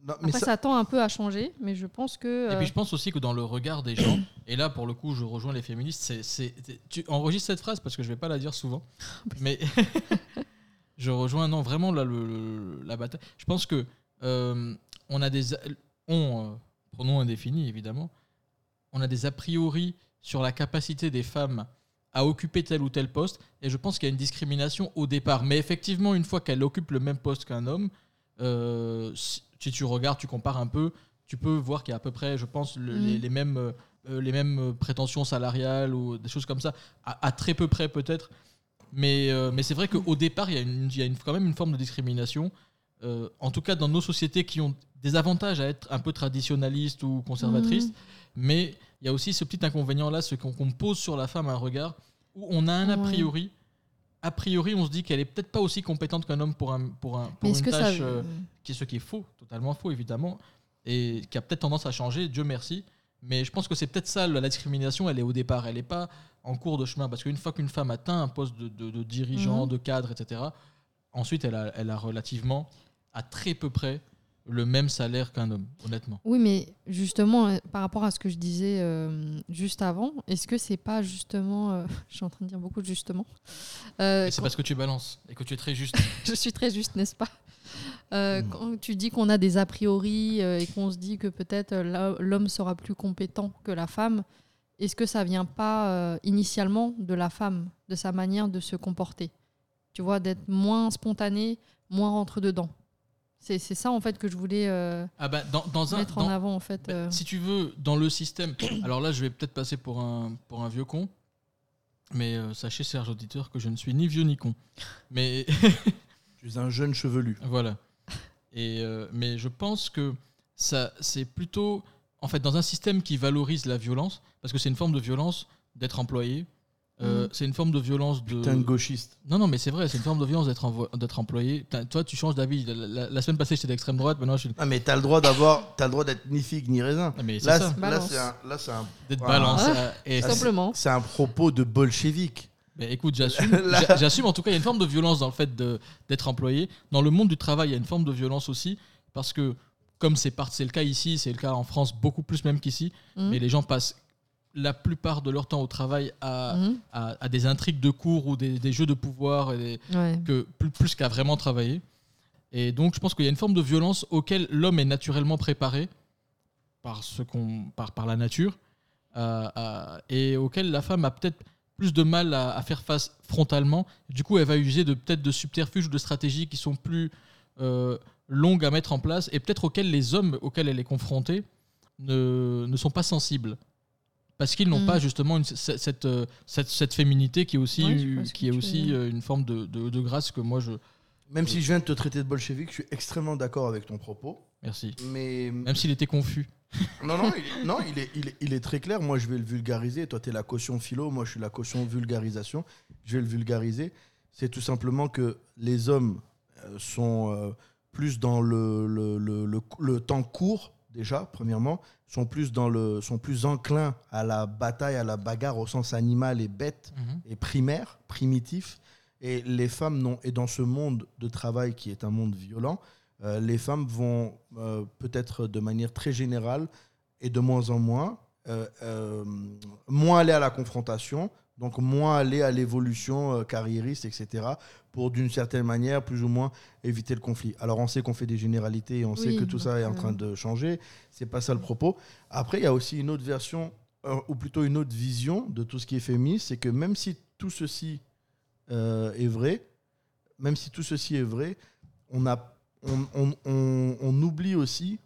Non, mais Après, ça- ça... tend un peu à changer, mais je pense que. Et euh, puis je pense aussi que dans le regard des gens, et là pour le coup je rejoins les féministes, c'est, c'est- tu enregistres cette phrase parce que je vais pas la dire souvent, mais je rejoins non vraiment là le, la bataille. Je pense que euh, on a des on euh, pronom indéfini évidemment, on a des a priori sur la capacité des femmes à occuper tel ou tel poste, et je pense qu'il y a une discrimination au départ. Mais effectivement, une fois qu'elle occupe le même poste qu'un homme, euh, si, tu regardes, tu compares un peu, tu peux voir qu'il y a à peu près, je pense, le- Mm. les, les mêmes, euh, les mêmes prétentions salariales ou des choses comme ça, à, à très peu près peut-être. Mais, euh, mais c'est vrai qu'au départ, il y a, une, il y a une- quand même une forme de discrimination. euh, en tout cas, dans nos sociétés qui ont des avantages à être un peu traditionnalistes ou conservatrices. Mhm. Mais il y a aussi ce petit inconvénient-là, ce qu'on pose sur la femme un regard où on a un a Ouais. priori. A priori, on se dit qu'elle est peut-être pas aussi compétente qu'un homme pour, un, pour, un, pour une que ça- tâche, euh, qui est ce qui est faux, totalement faux évidemment, et qui a peut-être tendance à changer, Dieu merci. Mais je pense que c'est peut-être ça, la discrimination, elle est au départ, elle n'est pas en cours de chemin, parce qu'une fois qu'une femme atteint un poste de, de- de dirigeant, Mhm. de cadre, etc., ensuite elle a, elle a relativement, à très peu près, le même salaire qu'un homme, honnêtement. Oui, mais justement, euh, par rapport à ce que je disais euh, juste avant, est-ce que c'est pas justement. euh, je suis en train de dire beaucoup de justement. Euh, c'est quand- parce que tu balances et que tu es très juste. je suis très juste, n'est-ce pas? Hmm. Quand tu dis qu'on a des a priori et qu'on se dit que peut-être l'homme sera plus compétent que la femme, est-ce que ça vient pas initialement de la femme, de sa manière de se comporter? Tu vois, d'être moins spontané, moins rentre dedans. C'est ça en fait que je voulais euh, Ah bah, dans, dans un, mettre en avant en fait. bah, euh. Si tu veux, dans le système. Alors là, je vais peut-être passer pour un, pour un vieux con. Mais euh, sachez, Serge auditeur, que je ne suis ni vieux ni con. Mais. Tu es un jeune chevelu. Voilà. Et, euh, mais je pense que ça, c'est plutôt. En fait, dans un système qui valorise la violence, parce que c'est une forme de violence d'être employé. Euh, Mhm. C'est une forme de violence de. Putain de gauchiste. Non, non, mais c'est vrai, c'est une forme de violence d'être envo- d'être employé. Putain, toi, tu changes d'avis. La, la- la semaine passée, j'étais d'extrême droite, maintenant je suis. Ah mais t'as le droit d'avoir, t'as le droit d'être ni figue ni raisin. Ah, mais là, c'est- un, là c'est un, D'être balance. Ah, euh, et c'est- simplement. C'est un propos de bolchevique. Mais écoute, j'assume. J'assume en tout cas, il y a une forme de violence dans le fait de- d'être employé. Dans le monde du travail, il y a une forme de violence aussi, parce que comme c'est par- c'est le cas ici, c'est le cas en France beaucoup plus même qu'ici, Mhm. mais les gens passent la plupart de leur temps au travail à, Mhm. à, à des intrigues de cours ou des, des jeux de pouvoir, et des- Ouais. que, plus, plus qu'à vraiment travailler. Et donc, je pense qu'il y a une forme de violence auquel l'homme est naturellement préparé par, ce qu'on, par, par la nature, euh, euh, et auquel la femme a peut-être plus de mal à, à faire face frontalement. Du coup, elle va user de, peut-être de subterfuges ou de stratégies qui sont plus euh, longues à mettre en place, et peut-être auxquelles les hommes auxquels elle est confrontée ne, ne sont pas sensibles. Parce qu'ils n'ont Mm. pas justement une- cette, cette, euh, cette, cette féminité qui est aussi, Ouais, qui est veux aussi euh, une forme de, de, de grâce que moi je. Même si je viens de te traiter de bolchevique, je suis extrêmement d'accord avec ton propos. Merci. Mais Même s'il était confus. non, non, il, est- non il, est, il, est, il est très clair. Moi, je vais le vulgariser. Toi, tu es la caution philo. Moi, je suis la caution vulgarisation. Je vais le vulgariser. C'est tout simplement que les hommes euh, sont plus dans le, le, le, le- le temps court, déjà, premièrement, sont plus, dans le, sont plus enclins à la bataille, à la bagarre au sens animal et bête Mhm. et primaire, primitif. Et les femmes, non. Et dans ce monde de travail qui est un monde violent, euh, les femmes vont euh, peut-être de manière très générale et de moins en moins, euh, euh, moins aller à la confrontation, donc moins aller à l'évolution euh, carriériste, etc., pour d'une certaine manière, plus ou moins, éviter le conflit. Alors on sait qu'on fait des généralités et on sait que tout ça est en donc, train de changer, c'est pas ça le propos. Après, il y a aussi une autre version, euh, ou plutôt une autre vision de tout ce qui est féministe, c'est que même si tout ceci euh, est vrai, même si tout ceci est vrai, on, a, on, on- on- on oublie aussi,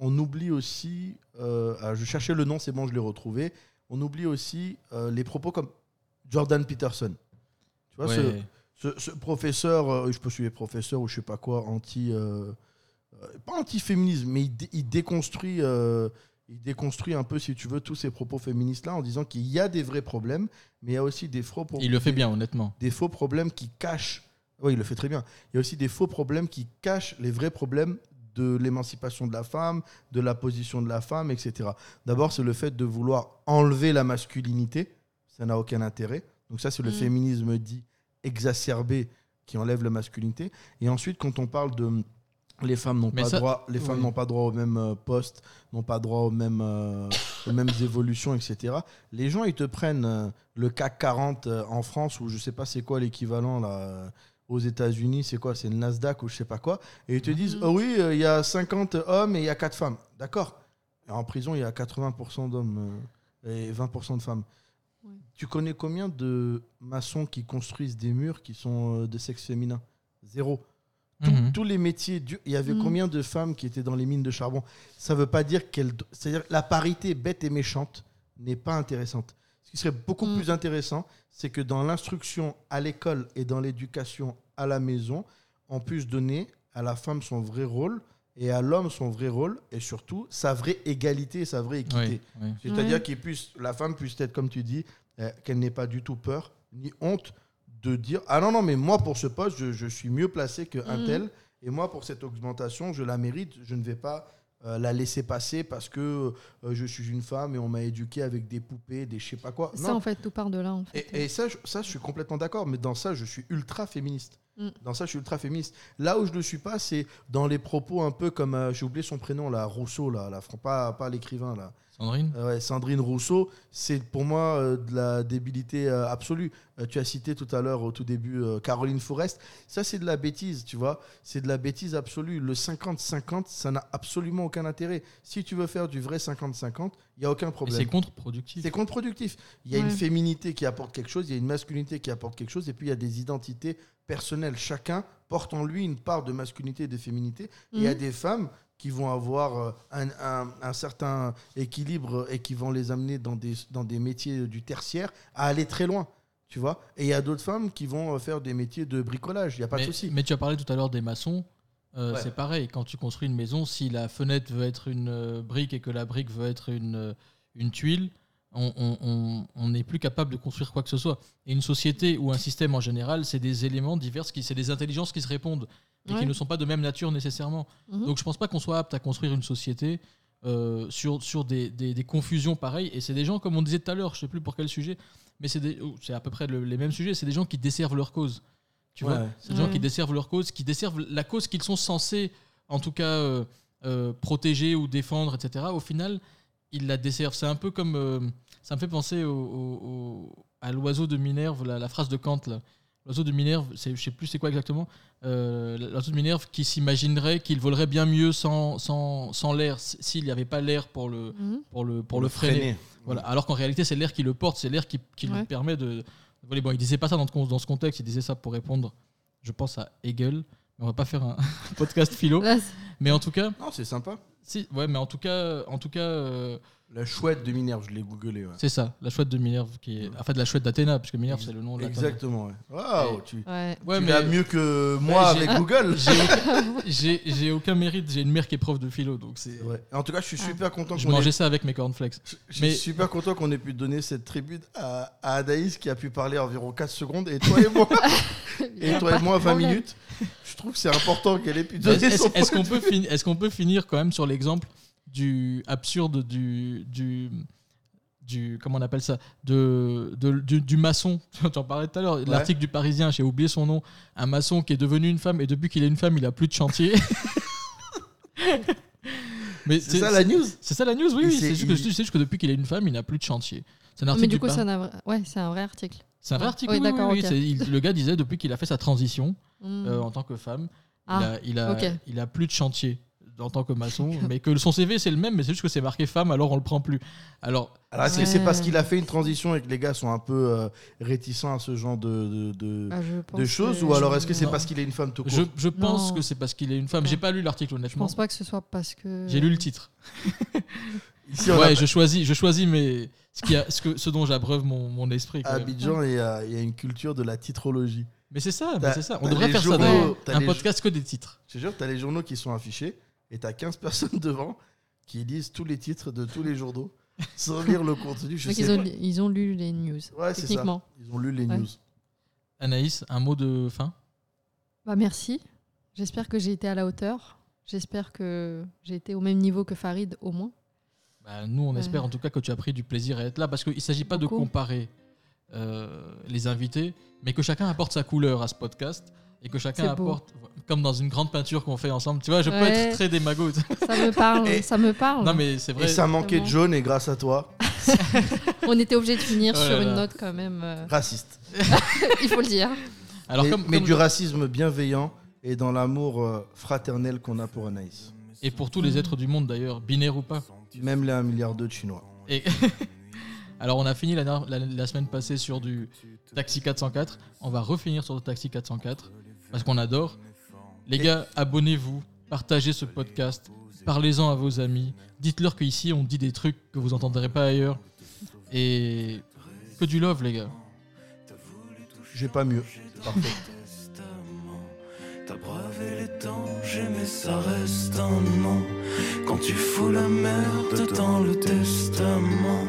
on oublie aussi, euh, ah, je cherchais le nom, c'est bon, je l'ai retrouvé, on oublie aussi euh, les propos comme Jordan Peterson. Tu vois, ce- Ouais. ce, ce professeur, euh, je peux suivre professeur ou je sais pas quoi, anti, euh, pas anti-féminisme, mais il, dé- il déconstruit, il déconstruit un peu, si tu veux, tous ces propos féministes-là en disant qu'il y a des vrais problèmes, mais il y a aussi des faux problèmes. Il le fait bien, honnêtement. Des faux problèmes qui cachent. Oui, il le fait très bien. Il y a aussi des faux problèmes qui cachent les vrais problèmes de l'émancipation de la femme, de la position de la femme, etc. D'abord, c'est le fait de vouloir enlever la masculinité. Ça n'a aucun intérêt. Donc ça, c'est le Mm. féminisme dit exacerbé qui enlève la masculinité. Et ensuite, quand on parle de les femmes n'ont pas ça- droit, les femmes n'ont pas droit au même euh, poste, n'ont pas droit aux mêmes, euh, aux mêmes évolutions, etc. Les gens, ils te prennent euh, le CAC 40 euh, en France ou je sais pas c'est quoi l'équivalent là euh, aux États-Unis, c'est quoi, c'est le Nasdaq ou je sais pas quoi, et ils te disent Mhm. oh oui, euh, il y a 50 hommes et il y a 4 femmes. D'accord. En prison, il y a 80% d'hommes euh, et 20% de femmes. Ouais. Tu connais combien de maçons qui construisent des murs qui sont euh, de sexe féminin? Zéro. Tous- Mhm. Tous les métiers, du- il y avait Mhm. combien de femmes qui étaient dans les mines de charbon? Ça veut pas dire qu'elle. C'est-à-dire la parité bête et méchante n'est pas intéressante. Ce qui serait beaucoup Mhm. plus intéressant, c'est que dans l'instruction à l'école et dans l'éducation à la maison, on puisse donner à la femme son vrai rôle et à l'homme son vrai rôle et surtout sa vraie égalité et sa vraie équité. Oui, oui. C'est-à-dire qu'il puisse, la femme puisse être, comme tu dis, euh, qu'elle n'ait pas du tout peur ni honte de dire Ah non, non, mais moi pour ce poste, je, je suis mieux placé qu'un Mhm. tel. Et moi pour cette augmentation, je la mérite. Je ne vais pas euh, la laisser passer parce que euh, je suis une femme et on m'a éduqué avec des poupées, des je sais pas quoi. Ça, Non. en fait, tout part de là. En fait. Et, et ça, je, ça, je suis complètement d'accord. Mais dans ça, je suis ultra féministe. Mm. Dans ça, je suis ultra féministe. Là où je ne le suis pas, c'est dans les propos un peu comme. euh, J'ai oublié son prénom, là, Rousseau, là, la, pas, pas l'écrivain, là. Sandrine Euh, ouais, Sandrine Rousseau, c'est pour moi euh, de la débilité euh, absolue. Euh, tu as cité tout à l'heure, au tout début, euh, Caroline Forest. Ça, c'est de la bêtise, tu vois. C'est de la bêtise absolue. Le 50-50, ça n'a absolument aucun intérêt. Si tu veux faire du vrai 50-50, il n'y a aucun problème. c'est contre-productif. C'est contre-productif. Il y a une féminité qui apporte quelque chose, il y a une masculinité qui apporte quelque chose, et puis il y a des identités personnelles. Chacun porte en lui une part de masculinité et de féminité. Et il y a Mhm. des femmes qui vont avoir euh, un, un- un certain équilibre et qui vont les amener dans des, dans des métiers du tertiaire à aller très loin. Tu vois Et il y a d'autres femmes qui vont euh, faire des métiers de bricolage. Il n'y a pas mais, de souci. mais tu as parlé tout à l'heure des maçons. Euh, Ouais. C'est pareil, quand tu construis une maison, si la fenêtre veut être une euh, brique et que la brique veut être une, euh, une tuile, on- n'est plus capable de construire quoi que ce soit. Et une société ou un système en général, c'est des éléments divers, qui, c'est des intelligences qui se répondent et Ouais. qui ne sont pas de même nature nécessairement. Mhm. Donc je pense pas qu'on soit apte à construire une société euh, sur, sur des, des- des confusions pareilles. Et c'est des gens, comme on disait tout à l'heure, je sais plus pour quel sujet, mais c'est oh, c'est à peu près le- les mêmes sujets, c'est des gens qui desservent leur cause. Tu Ouais. vois C'est des gens Ouais. qui desservent leur cause, qui desservent la cause qu'ils sont censés, en tout cas, euh, euh, protéger ou défendre, etc. Au final, ils la desservent. C'est un peu comme... euh, ça me fait penser au- au- au- à l'oiseau de Minerve, la, la phrase de Kant, là. L'oiseau de Minerve, je sais plus c'est quoi exactement, euh, l'oiseau de Minerve qui s'imaginerait qu'il volerait bien mieux sans, sans, sans l'air, s'il n'y avait pas l'air pour le, Mhm. pour le, pour le freiner. Voilà. Mm. Alors qu'en réalité, c'est l'air qui le porte, c'est l'air qui, qui lui Ouais. permet de. Bon, il disait pas ça dans, ce- dans ce contexte, il disait ça pour répondre, je pense, à Hegel. Mais on va pas faire un podcast philo. Mais en tout cas, Non, c'est sympa. si, ouais, mais en tout cas, en tout cas, euh, La chouette de Minerve, je l'ai googlé. ouais. c'est ça, la chouette de Minerve qui est, enfin de la chouette d'Athéna, puisque Minerve c'est le nom de latin. Exactement. Ouais. Waouh, tu, ouais. Ouais, tu mais l'as mieux que moi avec Google. j'ai aucun, j'ai- j'ai aucun mérite. J'ai une mère qui est prof de philo, donc c'est. Ouais. En tout cas, je suis super content Je qu'on ait mangeais ça avec mes cornflakes. Je suis Mais- super content qu'on ait pu donner cette tribune à, à Anaïs qui a pu parler environ 4 secondes et toi et moi, et toi et moi 20 Problème. minutes. Je trouve que c'est important qu'elle ait pu donner Est-ce son est-ce qu'on peut, qu'on peut finir quand même sur l'exemple du absurde du, du, du comment on appelle ça de, de- du, du maçon tu en parlais tout à l'heure l'article du Parisien j'ai oublié son nom un maçon qui est devenu une femme et depuis qu'il est une femme il a plus de chantier mais C'est ça la news c'est ça la news oui, oui c'est- c'est juste, que- il- c'est juste que depuis qu'il est une femme il n'a plus de chantier c'est un Ah, article Mais du coup, n'a. vra- Ouais, c'est un vrai article. c'est un vrai article Oui, oui, oui, d'accord, oui, ok. c'est- il- le gars disait depuis qu'il a fait sa transition Mm. euh, en tant que femme. Ah, il, a, il, a, il a plus de chantier en tant que maçon, mais que son CV c'est le même, mais c'est juste que c'est marqué femme, alors on le prend plus. Alors, Alors, est-ce que Ouais. c'est parce qu'il a fait une transition et que les gars sont un peu euh, réticents à ce genre de, de, de- Ah, je de choses que- ou alors est-ce que c'est parce qu'il est une femme tout court je, je pense Non. que c'est parce qu'il est une femme. J'ai pas lu l'article Je honnêtement. pense pas que ce soit parce que. J'ai lu le titre. Ici, ouais, a- je choisis, je choisis mes, ce, qui a, ce, que, ce dont j'abreuve mon, mon esprit. quand à. Abidjan, il y, a, il y a une culture de la titrologie. Mais c'est ça, mais T'as- c'est ça. On t'as devrait faire ça journaux, d'ailleurs. t'as Un les podcast que des titres. Je te jure, tu as les journaux qui sont affichés et tu as 15 personnes devant qui lisent tous les titres de tous les journaux sans lire le contenu. Je Donc, sais ils, ont, pas. lu- ils ont lu les news. Ouais, c'est ça. techniquement. Ils ont lu les Ouais. news. Anaïs, un mot de fin? Bah, merci. J'espère que j'ai été à la hauteur. J'espère que j'ai été au même niveau que Farid, au moins. Bah, nous, on Ouais. espère en tout cas que tu as pris du plaisir à être là parce qu'il ne s'agit pas de comparer euh, les invités, mais que chacun apporte sa couleur à ce podcast et que chacun apporte, comme dans une grande peinture qu'on fait ensemble. Tu vois, je peux être très démago. Ça me parle. Et- ça me parle. non, mais c'est vrai. Et ça manquait de jaune et grâce à toi, On était obligé de finir Oh là sur une note quand même. euh, raciste. il faut le dire. Alors, mais comme, mais comme- du racisme bienveillant et dans l'amour euh, fraternel qu'on a pour Anaïs. Et pour tous les êtres du monde d'ailleurs, binaire ou pas. Même les 1 milliard de chinois. Et Alors, on a fini la, la- la semaine passée sur du Taxi 404. On va refinir sur le Taxi 404 parce qu'on adore Les gars, abonnez-vous, partagez ce podcast, parlez-en à vos amis, dites-leur qu'ici on dit des trucs que vous n'entendrez pas ailleurs. Et que du love, les gars. J'ai pas mieux. Parfait. T'as bravé les dangers, mais ça reste un nom. Quand tu fous la merde dans le testament.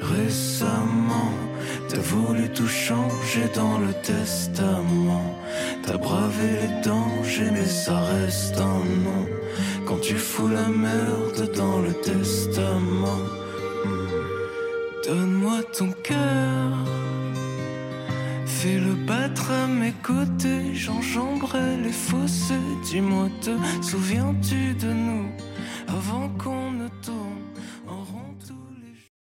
Récemment, t'as voulu tout changer dans le testament. T'as bravé les dangers, mais ça reste un nom. Quand tu fous la merde dans le testament. Hmm. Donne-moi ton cœur. Fais-le battre à mes côtés, j'enjamberai les fossés. Dis-moi, te souviens-tu de nous avant qu'on ne tourne?